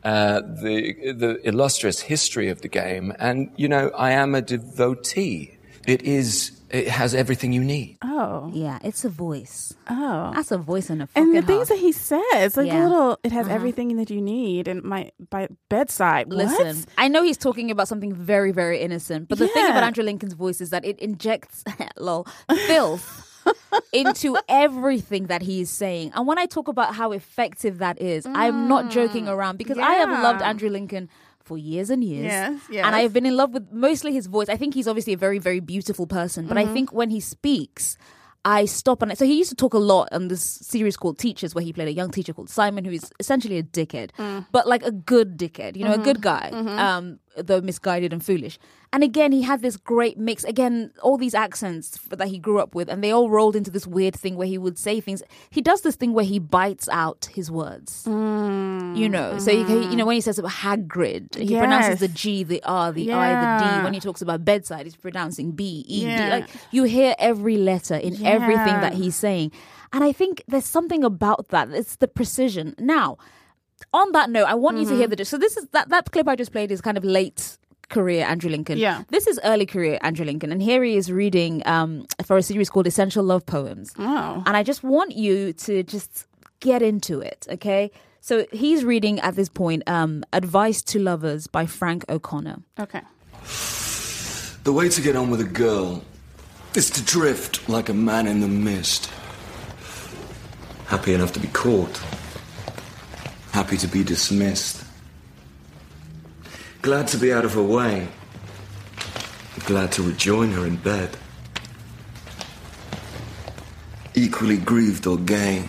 uh, the the illustrious history of the game, and you know I am a devotee. It is it has everything you need. Oh. Yeah, it's a voice. Oh. That's a voice and a fucking And the things half. that he says, like Yeah. a little, it has Uh-huh. everything that you need and my by bedside. What? Listen, I know he's talking about something very, very innocent, but the thing about Andrew Lincoln's voice is that it injects <laughs> lol filth <laughs> into everything that he is saying. And when I talk about how effective that is, I'm not joking around because I have loved Mm. Andrew Lincoln for years and years. Yes, yes. And I have been in love with mostly his voice. I think he's obviously a very, very beautiful person, but I Mhm. think when he speaks, I stop it. So he used to talk a lot on this series called Teachers, where he played a young teacher called Simon, who is essentially a dickhead, Mm. but like a good dickhead, you know, Mhm. a good guy, Mhm. um, though misguided and foolish. And again, he had this great mix. Again, all these accents that he grew up with, and they all rolled into this weird thing where he would say things. He does this thing where he bites out his words. Mm. You know, so you, you know when he says about Hagrid, he pronounces the G, the R, the I, the D. When he talks about bedside, he's pronouncing B, E, D. Yeah. Like you hear every letter in everything that he's saying, and I think there's something about that. It's the precision. Now, on that note, I want you to hear Mhm. the. So this is that that clip I just played is kind of late career Andrew Lincoln. Yeah. This is early career Andrew Lincoln, and here he is reading um, for a series called Essential Love Poems. Oh. And I just want you to just get into it, okay? So he's reading at this point um, Advice to Lovers by Frank O'Connor. Okay. The way to get on with a girl is to drift like a man in the mist. Happy enough to be caught. Happy to be dismissed. Glad to be out of her way. Glad to rejoin her in bed. Equally grieved or gay.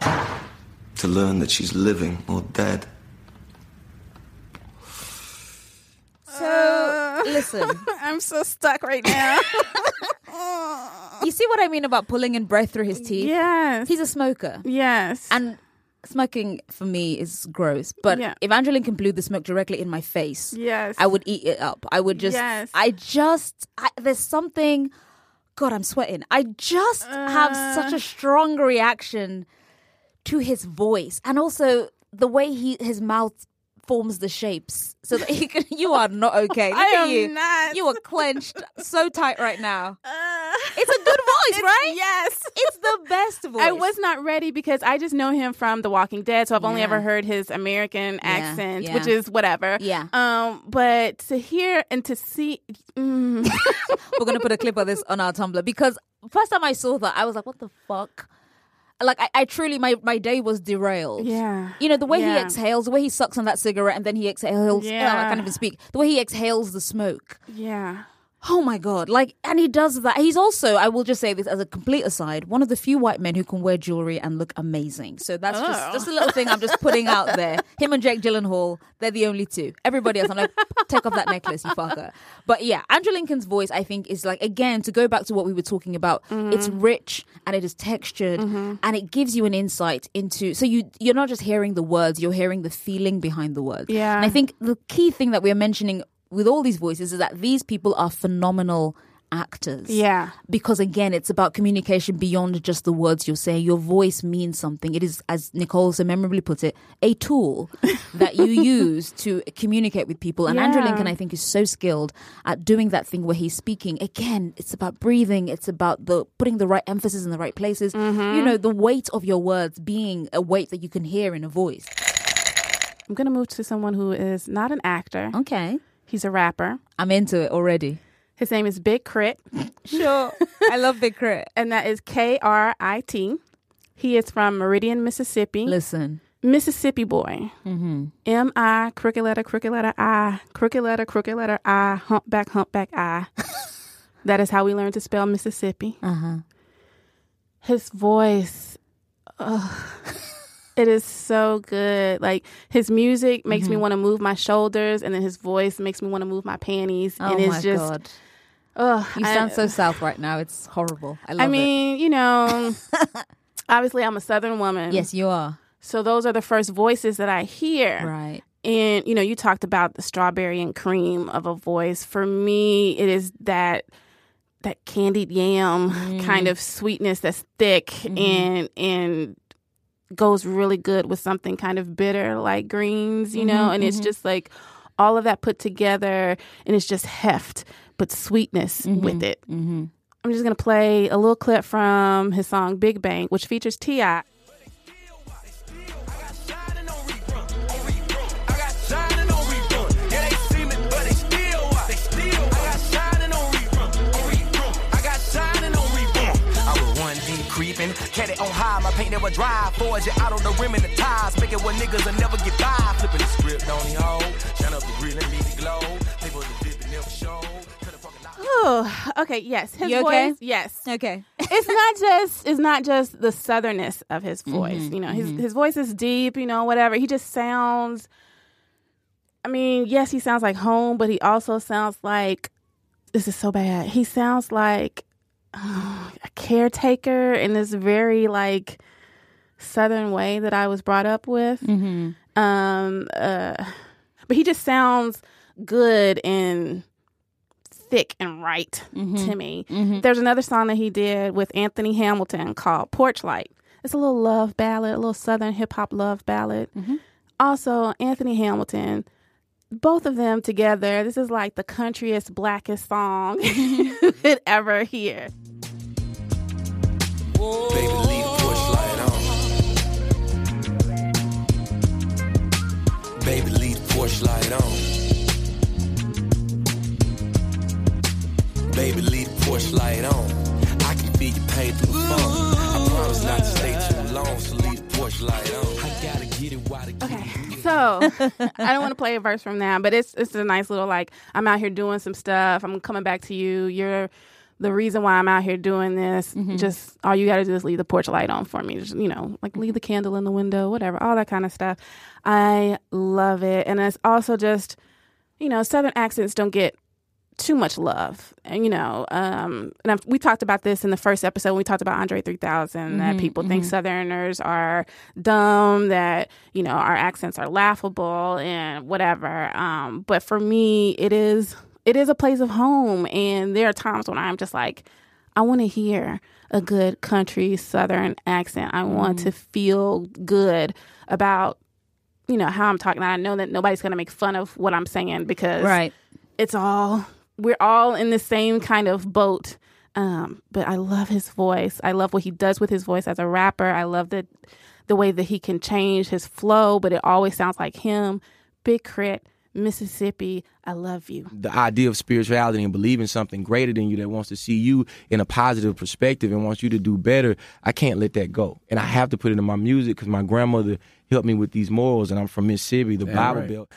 To learn that she's living or dead. So listen, <laughs> I'm so stuck right now. <laughs> you see what I mean about pulling in breath through his teeth? Yes. He's a smoker. Yes. And smoking for me is gross. But Yeah. if Andrew Lincoln blew the smoke directly in my face, Yes. I would eat it up. I would just, Yes. I just, I, there's something, God, I'm sweating. I just have such Uh. a strong reaction to his voice and also the way he his mouth forms the shapes so that <laughs> he can you are not okay Look I am you not. you are clenched so tight right now <laughs> it's a good <laughs> voice right yes it's the best voice I was not ready because I just know him from The Walking Dead, so I've only Yeah. ever heard his American accent, yeah. which is whatever. Yeah. Um, but to hear and to see, mm, we're gonna put a clip of this on our Tumblr because first time I saw that, I was like, "What the fuck." Like I, I truly, my, my day was derailed. Yeah. you know the way he exhales, the way he sucks on that cigarette, and then he exhales. Oh, yeah, I Yeah. can't even speak. The way he exhales the smoke. yeah. Oh my god! Like, and he does that. He's also, I will just say this as a complete aside, one of the few white men who can wear jewelry and look amazing. So that's Oh. just just a little thing I'm just putting out there. <laughs> Him and Jake Gyllenhaal, they're the only two. Everybody else, I'm like, take off that necklace, you fucker. But yeah, Andrew Lincoln's voice, I think, is like again to go back to what we were talking about. Mm-hmm. It's rich and it is textured and it gives you an insight into. So you you're not just hearing the words, you're hearing the feeling behind the words. Yeah. And I think the key thing that we're mentioning with all these voices is that these people are phenomenal actors. Yeah. Because again, it's about communication beyond just the words you're saying. Your voice means something. It is, as Nicole so memorably puts it, a tool <laughs> that you use to communicate with people. And Andrew Lincoln, I think, is so skilled at doing that thing where he's speaking. Again, it's about breathing. It's about the putting the right emphasis in the right places. Mm-hmm. You know, the weight of your words being a weight that you can hear in a voice. I'm gonna move to someone who is not an actor. Okay. He's a rapper. I'm into it already. His name is Big Crit. <laughs> Sure. I love Big Crit. and that is K R I T. He is from Meridian, Mississippi. Listen. Mississippi boy. Mm-hmm. M I crooked letter crooked letter I crooked letter crooked letter I humpback humpback I. <laughs> that is how we learned to spell Mississippi. Uh-huh. His voice, ugh, <laughs> it is so good. Like his music makes me Mhm. want to move my shoulders, and then his voice makes me want to move my panties, Oh and it's my just god. Ugh, You I- sound so south right now. It's horrible. I love I mean, you know, <laughs> obviously I'm a Southern woman. Yes, you are. So those are the first voices that I hear. Right. And you know, you talked about the strawberry and cream of a voice. For me, it is that that candied yam <laughs> Mm. kind of sweetness that's thick Mm-hmm. and and goes really good with something kind of bitter like greens, you know, Mhm, and it's mhm. just like all of that put together and it's just heft but sweetness with it. Mm-hmm. I'm just gonna play a little clip from his song Big Bank, which features T.I. deep creeping, kept it on high. My paint never dry. Forge it out on the rim and the ties. Make it where niggas will never get by. Flipping the script on the hoe. Shine up the grill and leave it glow. People the dip and never show. Oh, okay, yes. His You okay? voice, yes. Okay. it's not <laughs> just it's not just the southernness of his voice. Mhm, you know, his mhm. his voice is deep, you know, whatever. He just sounds I mean, yes, he sounds like home, but he also sounds like this is so bad. He sounds like uh, <sighs> a caretaker in this very like southern way that I was brought up with. Mm-hmm. Um uh but he just sounds good and thick and right Mhm. to me. Mhm. There's another song that he did with Anthony Hamilton called Porch Light. It's a little love ballad, a little southern hip hop love ballad. Mm-hmm. Also, Anthony Hamilton, both of them together, this is like the countryest, blackest song you mm-hmm. <laughs> could ever hear. Baby, leave the porch light on. Baby, leave the porch light on. Baby, leave the porch light on. I can feel your pain through the phone. I promise not to stay too long, so leave porch light on. I gotta get it while the Okay. So I don't want to play a verse from that, but it's it's a nice little like I'm out here doing some stuff. I'm coming back to you. You're the reason why I'm out here doing this. Mm-hmm. Just all you got to do is leave the porch light on for me. Just you know, like leave the candle in the window, whatever, all that kind of stuff. I love it, and it's also just you know, Southern accents don't get too much love, and you know, um, and I've, we talked about this in the first episode. when We talked about Andre 3000 that Mhm, people think mhm. Southerners are dumb, that you know our accents are laughable and whatever. Um, but for me, it is it is a place of home, and there are times when I'm just like, I want to hear a good country Southern accent. I want Mhm. to feel good about you know how I'm talking. I know that nobody's going to make fun of what I'm saying because Right. it's all we're all in the same kind of boat. Um, but I love his voice. I love what he does with his voice as a rapper. I love the the way that he can change his flow, but it always sounds like him. Big K.R.I.T., Mississippi. I love you. the idea of spirituality and believing something greater than you that wants to see you in a positive perspective and wants you to do better, I can't let that go. And I have to put it in my music because my grandmother helped me with these morals, and I'm from Mississippi, the Damn Bible right. Belt.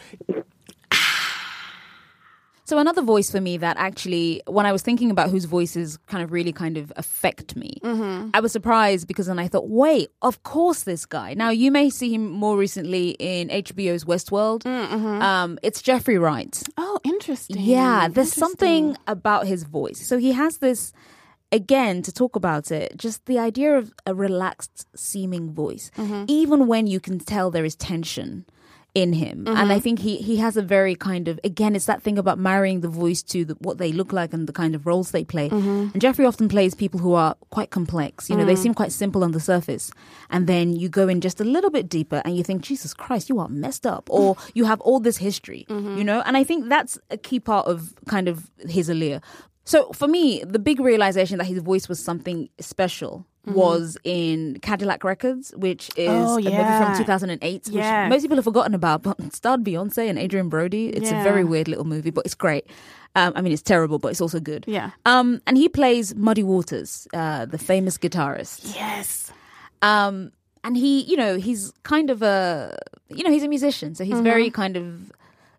So another voice for me that actually, when I was thinking about whose voices kind of really kind of affect me, Mm-hmm. I was surprised because then I thought, wait, of course this guy. Now you may see him more recently in HBO's Westworld. Um, it's Jeffrey Wright. Oh, interesting. Yeah, there's something about his voice. So he has this. Again, to talk about it, just the idea of a relaxed seeming voice, Mhm. even when you can tell there is tension in him. And I Mhm. think he, he has a very kind of, again, it's that thing about marrying the voice to the, what they look like and the kind of roles they play. Mhm. And Jeffrey often plays people who are quite complex. You know, they Mm. seem quite simple on the surface. And then you go in just a little bit deeper and you think, Jesus Christ, you are messed up. Or <laughs> you have all this history, you know? And I think that's a key part of kind of his allure. So for me, the big realization that his voice was something special Mhm. was in Cadillac Records, which is Oh, a movie from 2008, which most people have forgotten about, but it <laughs> starred Beyonce and Adrien Brody. It's Yeah. a very weird little movie, but it's great. Um, I mean, it's terrible, but it's also good. Yeah. Um, and he plays Muddy Waters, uh, the famous guitarist. Yes. Um, and he, you know, he's kind of a, you know, he's a musician, so he's Mhm. very kind of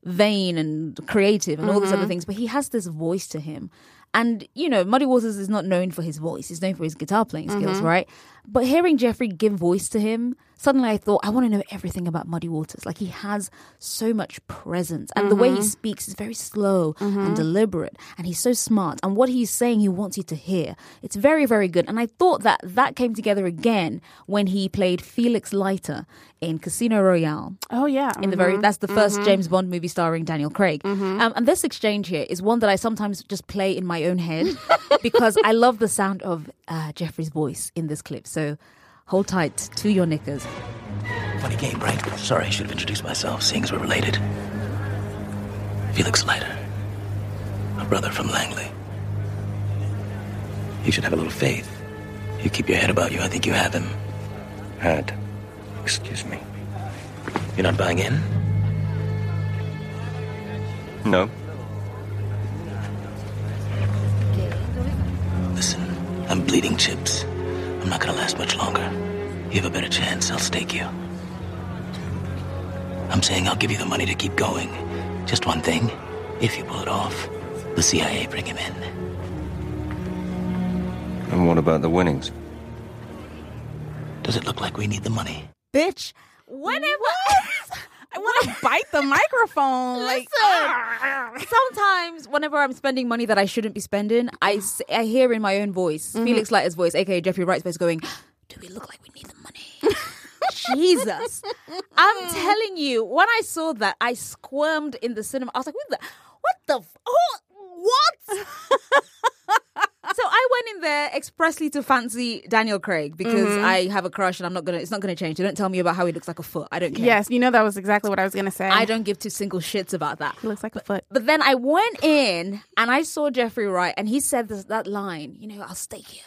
vain and creative and all these other Mhm. things, but he has this voice to him. And, you know, Muddy Waters is not known for his voice. He's known for his guitar playing skills, Mhm. right? But hearing Jeffrey give voice to him, suddenly I thought, I want to know everything about Muddy Waters. Like he has so much presence. And the way he Mhm. speaks is very slow Mhm. and deliberate. And he's so smart. And what he's saying, he wants you to hear. It's very, very good. And I thought that that came together again when he played Felix Leiter in Casino Royale. Oh yeah. In the very, Mhm. that's the 1st Mhm. James Bond movie starring Daniel Craig. Um, and this exchange here is one that I sometimes just play in my own head <laughs> because I love the sound of uh, Jeffrey's voice in this clip. So hold tight to your knickers. Funny game, right? Sorry, I should have introduced myself, seeing as we're related. Felix Leiter, a brother from Langley. You should have a little faith. You keep your head about you, I think you have him. Had. Excuse me. You're not buying in? No. Listen, I'm bleeding chips. I'm not gonna last much longer. You have a better chance, I'll stake you. I'm saying I'll give you the money to keep going. Just one thing. If you pull it off, the CIA bring him in. And what about the winnings? Does it look like we need the money? Bitch, whenever <laughs> I want to bite the microphone. <laughs> Like, Listen, sometimes whenever I'm spending money that I shouldn't be spending, I, I hear in my own voice, Mhm. Felix Leiter's voice, aka Jeffrey Wright's voice, going, "Do we look like we need the money?" <laughs> Jesus, I'm telling you, when I saw that, I squirmed in the cinema. I was like, "What the? What the? f- Oh, what?" <laughs> so I went in there expressly to fancy Daniel Craig because Mhm. I have a crush and I'm not gonna. It's not gonna change. They don't tell me about how he looks like a foot. I don't care. yes, you know that was exactly what I was gonna say. I don't give two single shits about that. He looks like a foot. But then I went in and I saw Jeffrey Wright, and he said this, that line, you know, I'll stay you.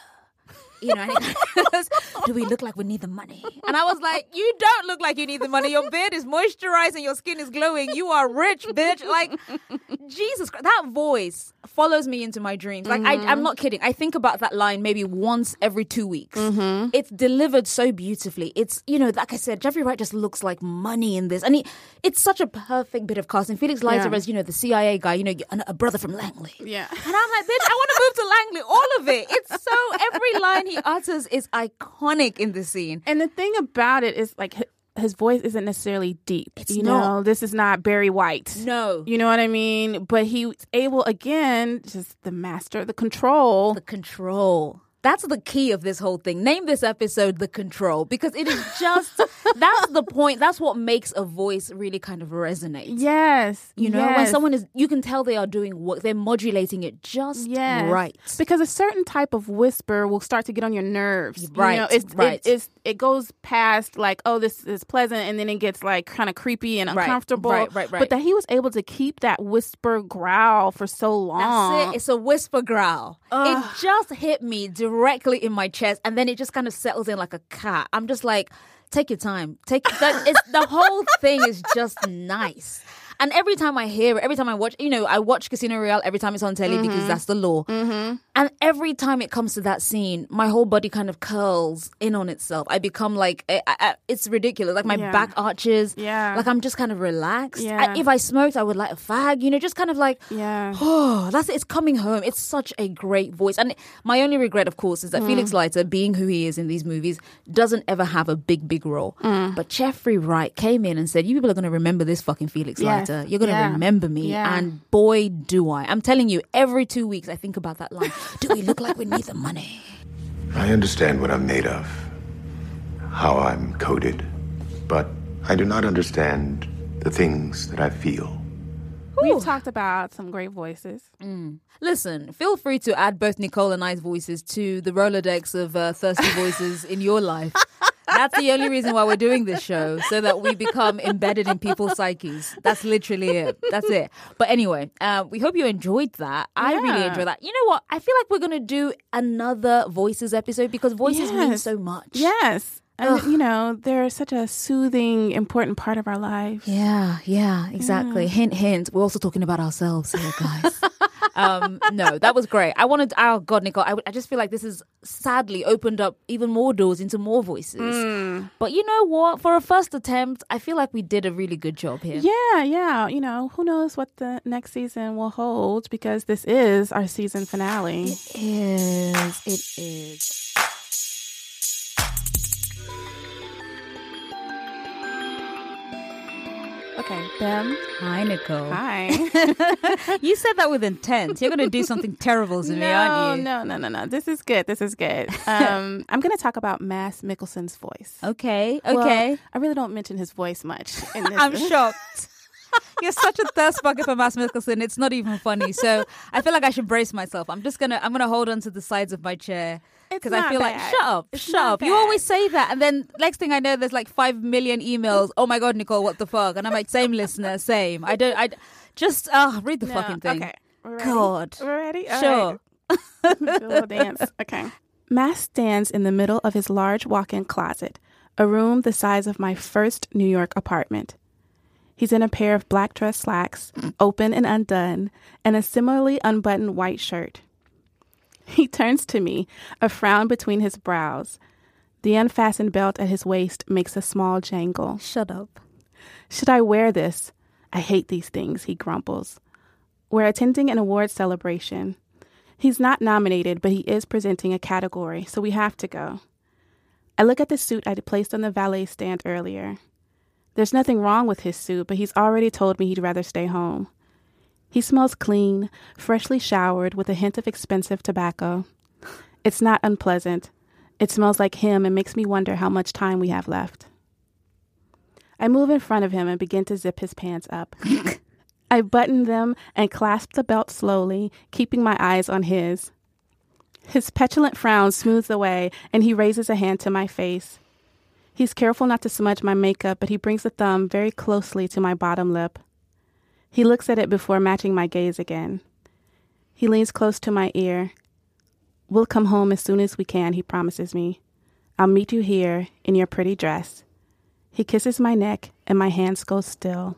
You know, <laughs> goes, do we look like we need the money? And I was like, you don't look like you need the money. Your beard is moisturized and your skin is glowing. You are rich, bitch. Like, Jesus Christ, that voice follows me into my dreams. Like, I, I'm mm-hmm. not kidding. I think about that line maybe once every two weeks. Mm-hmm. It's delivered so beautifully. It's, you know, like I said, Jeffrey Wright just looks like money in this. And he, it's such a perfect bit of casting. Felix Leiter Yeah. as, you know, the CIA guy, you know, a, a brother from Langley. Yeah. And I'm like, bitch, I want to move to Langley. All of it. It's so, every <laughs> line he utters is iconic in the scene. And the thing about it is like his voice isn't necessarily deep. It's you not. know, this is not Barry White. No. You know what I mean? But he's able again, just the master, the control. The control. That's the key of this whole thing. Name this episode The Control because it is just, <laughs> that's the point. That's what makes a voice really kind of resonate. Yes. You know, when someone is, you can tell they are doing work, they're modulating it just Yes. right. Because a certain type of whisper will start to get on your nerves. Right, You know, it's, right. It, it's, it goes past like, oh, this is pleasant, and then it gets like kind of creepy and Right, uncomfortable. right, right, right. But that he was able to keep that whisper growl for so long. That's it. It's a whisper growl. It just hit me directly in my chest, and then it just kind of settles in like a cat. I'm just like, take your time. Take that. It's the whole thing is just nice. And every time I hear it, every time I watch, you know, I watch Casino Royale every time it's on telly because Mhm. that's the law. Mm-hmm. And every time it comes to that scene, my whole body kind of curls in on itself. I become like, I, I, it's ridiculous. Like my Yeah. back arches. Yeah. Like I'm just kind of relaxed. Yeah. I- if I smoked, I would light a fag, you know, just kind of like, Yeah. <sighs> Oh, that's it. It's coming home. It's such a great voice. And my only regret, of course, is that Mm. Felix Leiter, being who he is in these movies, doesn't ever have a big, big role. Mm. But Jeffrey Wright came in and said, You people are going to remember this fucking Felix Yes. Leiter. You're going to Yeah. remember me. Yeah. And boy, do I. I'm telling you, every two weeks, I think about that line. <laughs> do we look like we need the money? I understand what I'm made of, how I'm coded, but I do not understand the things that I feel. We've talked about some great voices. Mm. Listen, feel free to add both Nicole and I's voices to the Rolodex of uh, thirsty voices in your life. <laughs> That's the only reason why we're doing this show, so that we become embedded in people's psyches. That's literally it. That's it. But anyway, uh, we hope you enjoyed that. I really Yeah. enjoyed that. You know what? I feel like we're going to do another voices episode because voices mean so much. Yes. And, Ugh. you know, they're such a soothing, important part of our lives. Yeah, yeah, exactly. Yeah. Hint, hint. We're also talking about ourselves here, guys. <laughs> um, no, that was great. I wanted. Oh God, Nicole. I, I just feel like this has sadly opened up even more doors into more voices. Mm. But you know what? For a first attempt, I feel like we did a really good job here. Yeah, yeah. You know, who knows what the next season will hold because this is our season finale. It is. It is. Okay, Bim. Hi, Nicole. Hi. <laughs> you said that with intent. You're going to do something terrible to me, aren't you? No, no, no, no. No. This is good. This is good. Um, <laughs> I'm going to talk about Mads Mikkelsen's voice. Okay, Well, okay. I really don't mention his voice much. In this. I'm <laughs> shocked. You're such a thirst bucket for Mass Mikkelsen. It's not even funny. So I feel like I should brace myself. I'm just gonna I'm gonna hold on to the sides of my chair because I feel like shut up, It's shut up. You always say that, and then next thing I know, there's like five million emails. Oh my god, Nicole, what the fuck? And I'm like, same listener, same. I don't. I just uh read the No, fucking thing. Okay. We're ready? God. We're ready? All Sure. right. Little dance. <laughs> Okay. Mads stands in the middle of his large walk in closet, a room the size of my first New York apartment. He's in a pair of black dress slacks, open and undone, and a similarly unbuttoned white shirt. <laughs> He turns to me, a frown between his brows. The unfastened belt at his waist makes a small jangle. Shut up. Should I wear this? I hate these things, he grumples. We're attending an award celebration. He's not nominated, but he is presenting a category, so we have to go. I look at the suit I'd placed on the valet stand earlier. There's nothing wrong with his suit, but he's already told me he'd rather stay home. He smells clean, freshly showered, with a hint of expensive tobacco. It's not unpleasant. It smells like him and makes me wonder how much time we have left. I move in front of him and begin to zip his pants up. I button them and clasp the belt slowly, keeping my eyes on his. His petulant frown smooths away, and he raises a hand to my face. He's careful not to smudge my makeup, but he brings the thumb very closely to my bottom lip. He looks at it before matching my gaze again. He leans close to my ear. We'll come home as soon as we can, he promises me. I'll meet you here in your pretty dress. He kisses my neck, and my hands go still.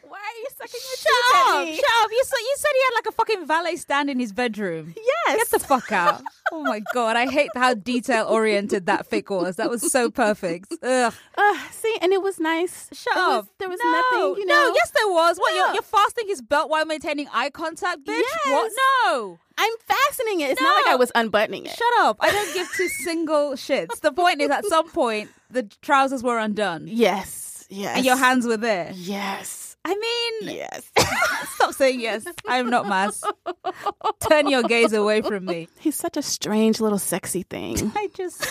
Why are you sucking your Shut teeth at up! Shut up! You said you said he had like a fucking valet stand in his bedroom. Yes. Get the fuck out. Oh my god, I hate how detail oriented that fic was. That was so perfect. Ugh. Uh, see, and it was nice. Shut It was- up. there was no, nothing, you know. No, yes, there was. What? You're, you're fastening his belt while maintaining eye contact, bitch? What? No. I'm fastening it. It's not like I was unbuttoning it. Shut up. I don't give two single shits. The point is, at some point, the trousers were undone. Yes. Yes. And your hands were there. Yes. I mean, Yes. <laughs> stop saying yes. I'm not Mads. Turn your gaze away from me. He's such a strange little sexy thing. I just,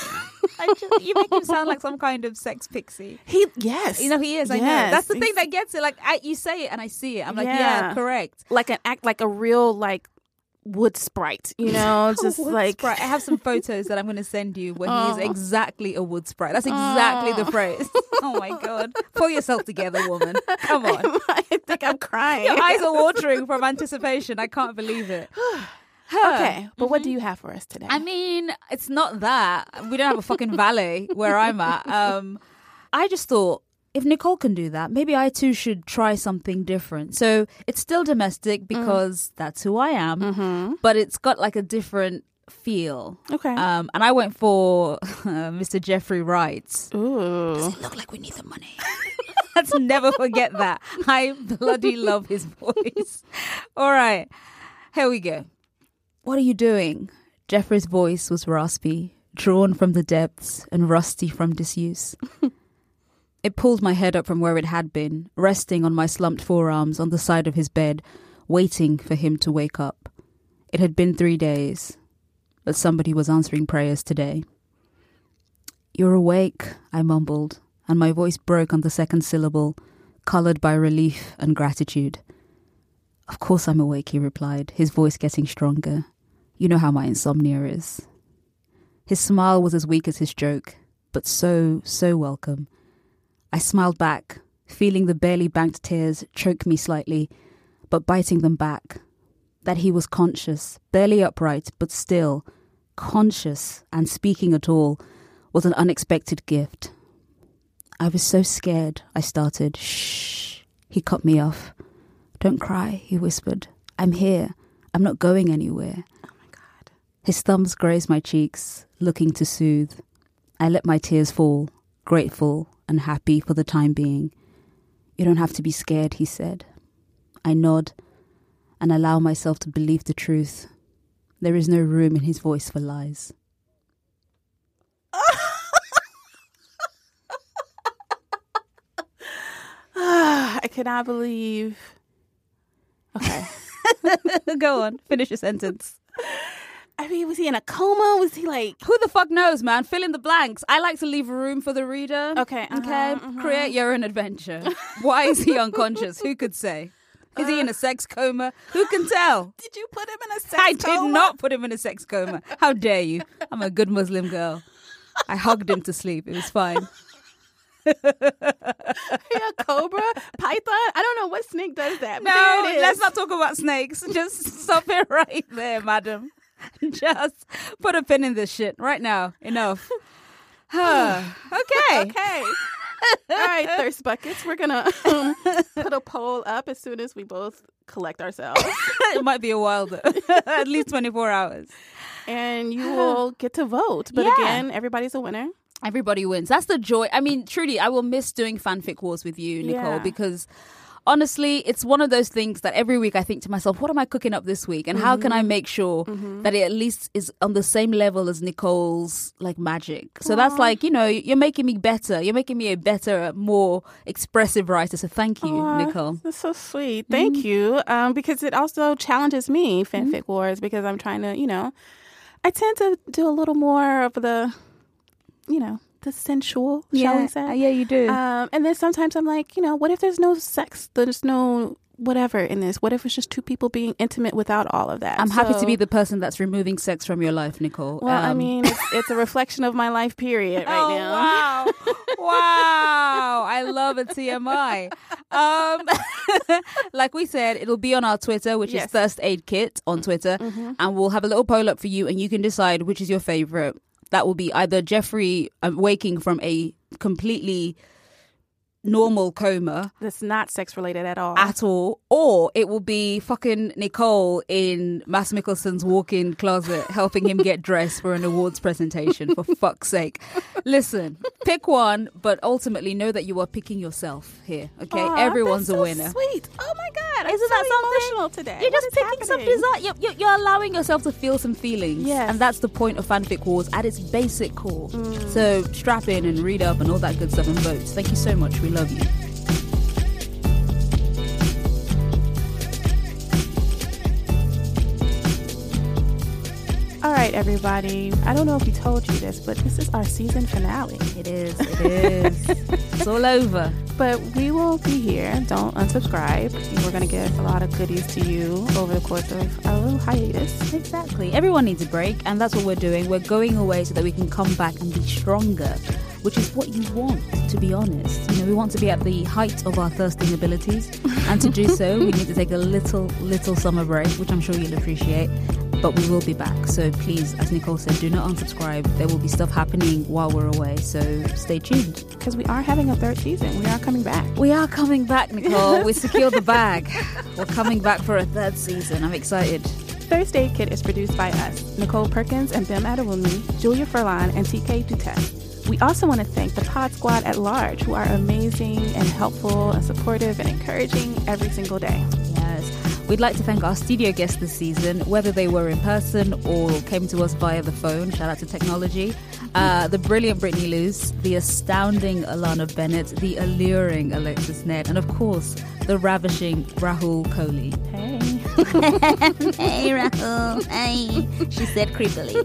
I just, you make him sound like some kind of sex pixie. He yes. You know he is. I know. That's the thing that gets it. Like I, you say it and I see it. I'm like, yeah, correct. Like an act like a real like wood sprite, you <laughs> know, just like sprite. I have some photos that I'm going to send you where he <laughs> Oh. is exactly a wood sprite. That's exactly the Oh. phrase. <laughs> oh my god! Pull yourself together, woman. Come on. I think I'm crying. Your eyes are watering from anticipation. I can't believe it. <sighs> okay, but what do you have for us today? I mean, it's not that. We don't have a fucking valet where I'm at. Um, I just thought if Nicole can do that, maybe I too should try something different. So it's still domestic because that's who I am, but it's got like a different feel. Okay. Um, and I went for <laughs> uh, Mr. Jeffrey Wright. Ooh. Does it look like we need the money? <laughs> Let's never forget that. I bloody love his voice. <laughs> All right, here we go. What are you doing? Jeffrey's voice was raspy, drawn from the depths and rusty from disuse. It pulled my head up from where it had been, resting on my slumped forearms on the side of his bed, waiting for him to wake up. It had been three days, but somebody was answering prayers today. You're awake, I mumbled, and my voice broke on the second syllable, coloured by relief and gratitude. Of course I'm awake, he replied, his voice getting stronger. You know how my insomnia is. His smile was as weak as his joke, but so, so welcome. I smiled back, feeling the barely banked tears choke me slightly, but biting them back. That he was conscious, barely upright, but still conscious and speaking at all was an unexpected gift. I was so scared, I started. Shh. He cut me off. Don't cry, he whispered. I'm here. I'm not going anywhere. Oh my God. His thumbs grazed my cheeks, looking to soothe. I let my tears fall, grateful unhappy for the time being. You don't have to be scared, he said. I nod and allow myself to believe the truth. There is no room in his voice for lies. <laughs> I cannot believe. Okay. <laughs> Go on, finish your sentence. <laughs> I mean, was he in a coma? Was he like? Who the fuck knows, man? Fill in the blanks. I like to leave room for the reader. Okay, uh-huh, okay. uh-huh. Create your own adventure. <laughs> Why is he unconscious? Who could say? Is he in a sex coma? Who can tell? <laughs> Did you put him in a sex I coma? I did not put him in a sex coma. How dare you? I'm a good Muslim girl. I hugged him to sleep. It was fine. <laughs> A cobra, python. I don't know what snake does that. No, there it is. let's not talk about snakes. Just stop it right there, madam. <laughs> Just put a pin in this shit right now. Enough. <sighs> <sighs> okay. okay. All right, thirst buckets. We're gonna um, put a poll up as soon as we both collect ourselves, <laughs> it might be a while though. <laughs> At least 24 hours. and you <sighs> will get to vote. But Yeah. again, everybody's a winner. Everybody wins. That's the joy. I mean, truly, I will miss doing fanfic wars with you, Nicole, Yeah. because honestly, it's one of those things that every week I think to myself, what am I cooking up this week? And how can I Mhm. make sure Mhm. that it at least is on the same level as Nicole's like magic? So that's like, you know, you're making me better. You're making me a better, more expressive writer. So thank you, Aw, Nicole. That's so sweet. Thank you. Um, because it also challenges me, fanfic wars, because I'm trying to, you know, I tend to do a little more of the, you know, the sensual, shall Yeah. we say? Uh, yeah, you do. Um, and then sometimes I'm like, you know, what if there's no sex? There's no whatever in this. What if it's just two people being intimate without all of that? I'm happy to be the person that's removing sex from your life, Nicole. Well, I Um, mean, it's, it's a <laughs> reflection of my life period right Oh, now. wow. <laughs> wow. I love a TMI. Um, <laughs> like we said, it'll be on our Twitter, which Yes. is Thirst Aid Kit on Twitter. Mhm. And we'll have a little poll up for you, and you can decide which is your favorite. That will be either Jeffrey um, waking from a completely normal coma That's not sex related at all. at all, or it will be fucking Nicole in Mads Mikkelsen's walk-in closet helping him get dressed for an awards presentation. For fuck's sake, listen, pick one, but ultimately know that you are picking yourself here. Okay, Aw, everyone's that's a winner. Sweet. Oh my god. I'm Isn't so that something? emotional today. You're What just picking some happening? desire. You're, you're, you're allowing yourself to feel some feelings. Yes. And that's the point of fanfic wars at its basic core. Mm. So strap in and read up and all that good stuff and vote. Thank you so much. We love you. All right, everybody. I don't know if we told you this, but this is our season finale. It is. It is. it's all over. But we will be here. Don't unsubscribe. We're going to give a lot of goodies to you over the course of our little hiatus. Exactly. Everyone needs a break, and that's what we're doing. We're going away so that we can come back and be stronger, which is what you want, to be honest. You know, we want to be at the height of our thirsting abilities, and to do so, we need to take a little, little summer break, which I'm sure you'll appreciate. But we will be back. So please, as Nicole said, do not unsubscribe. There will be stuff happening while we're away. So stay tuned. Because we are having a third season. We are coming back. We are coming back, Nicole. <laughs> we secured the bag. We're coming back for a third season. I'm excited. Thirst Aid Kit is produced by us, Nicole Perkins and Bim Adewunmi, Julia Furlan, and TK Duterte. We also want to thank the Pod Squad at large, who are amazing and helpful and supportive and encouraging every single day. We'd like to thank our studio guests this season, whether they were in person or came to us via the phone. Shout out to technology. Uh, the brilliant Brittany Luce, the astounding Alanna Bennett, the alluring Alexis Nedd, and of course, the ravishing Rahul Kohli. Hey. <laughs> hey, Rahul. Hey. She said creepily.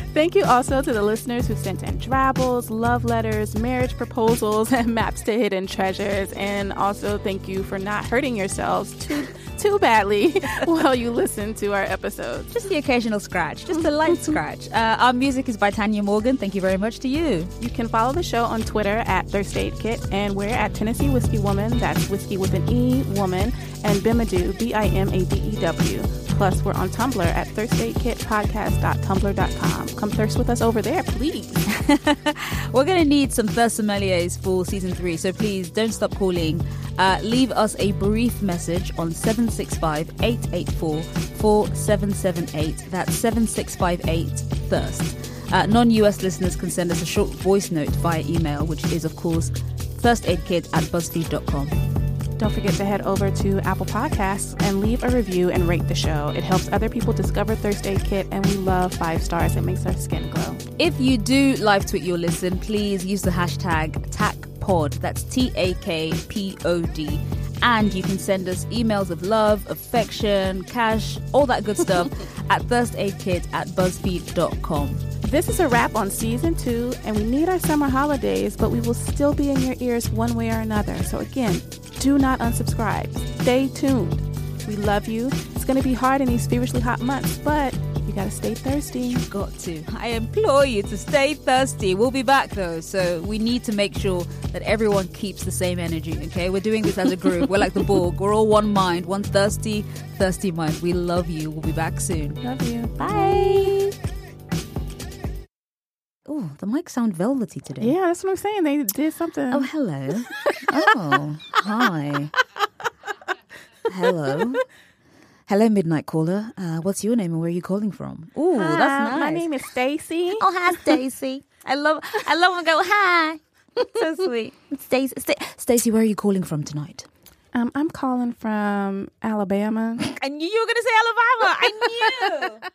<laughs> Thank you also to the listeners who sent in drabbles, love letters, marriage proposals, <laughs> and maps to hidden treasures. And also thank you for not hurting yourselves too too badly while you listen to our episodes. Just the occasional scratch, just a light scratch. Uh, our music is by Tanya Morgan. Thank you very much to you. You can follow the show on Twitter at Thirst Aid Kit, and we're at Tennessee Whiskey Woman. That's whiskey with an E, woman, and Bimadew, B I M A D E W. Plus, we're on Tumblr at thirstaidkitpodcast.tumblr.com. Come thirst with us over there, please. <laughs> We're going to need some thirst sommeliers for season three, so please don't stop calling. Uh, leave us a brief message on 765 884 4778. That's 7658 Thirst. Uh, Non US listeners can send us a short voice note via email, which is, of course, thirstaidkit at buzzfeed.com. Don't forget to head over to Apple Podcasts and leave a review and rate the show. It helps other people discover Thirst Aid Kit, and we love five stars. It makes our skin glow. If you do live tweet your listen, please use the hashtag TAKPod Pod. That's T A K P O D. And you can send us emails of love, affection, cash, all that good stuff <laughs> at thirstaidkit at buzzfeed.com. This is a wrap on season two, and we need our summer holidays, but we will still be in your ears one way or another. So, again, do not unsubscribe. Stay tuned. We love you. It's going to be hard in these feverishly hot months, but you got to stay thirsty. Got to. I implore you to stay thirsty. We'll be back though, so we need to make sure that everyone keeps the same energy, okay? We're doing this as a group. We're like the Borg. We're all one mind, one thirsty, thirsty mind. We love you. We'll be back soon. Love you. Bye. Oh, the mics sound velvety today. Yeah, that's what I'm saying. They did something. Oh, hello. oh, hi. Hello. Hello, Midnight Caller. Uh, what's your name and where are you calling from? Oh, that's nice. My name is Stacy. <laughs> Oh, hi, Stacy. I love, I love when I go hi. <laughs> so sweet. Stacy, Stacy, where are you calling from tonight? Um, I'm calling from Alabama. <laughs> I knew you were going to say Alabama. I knew.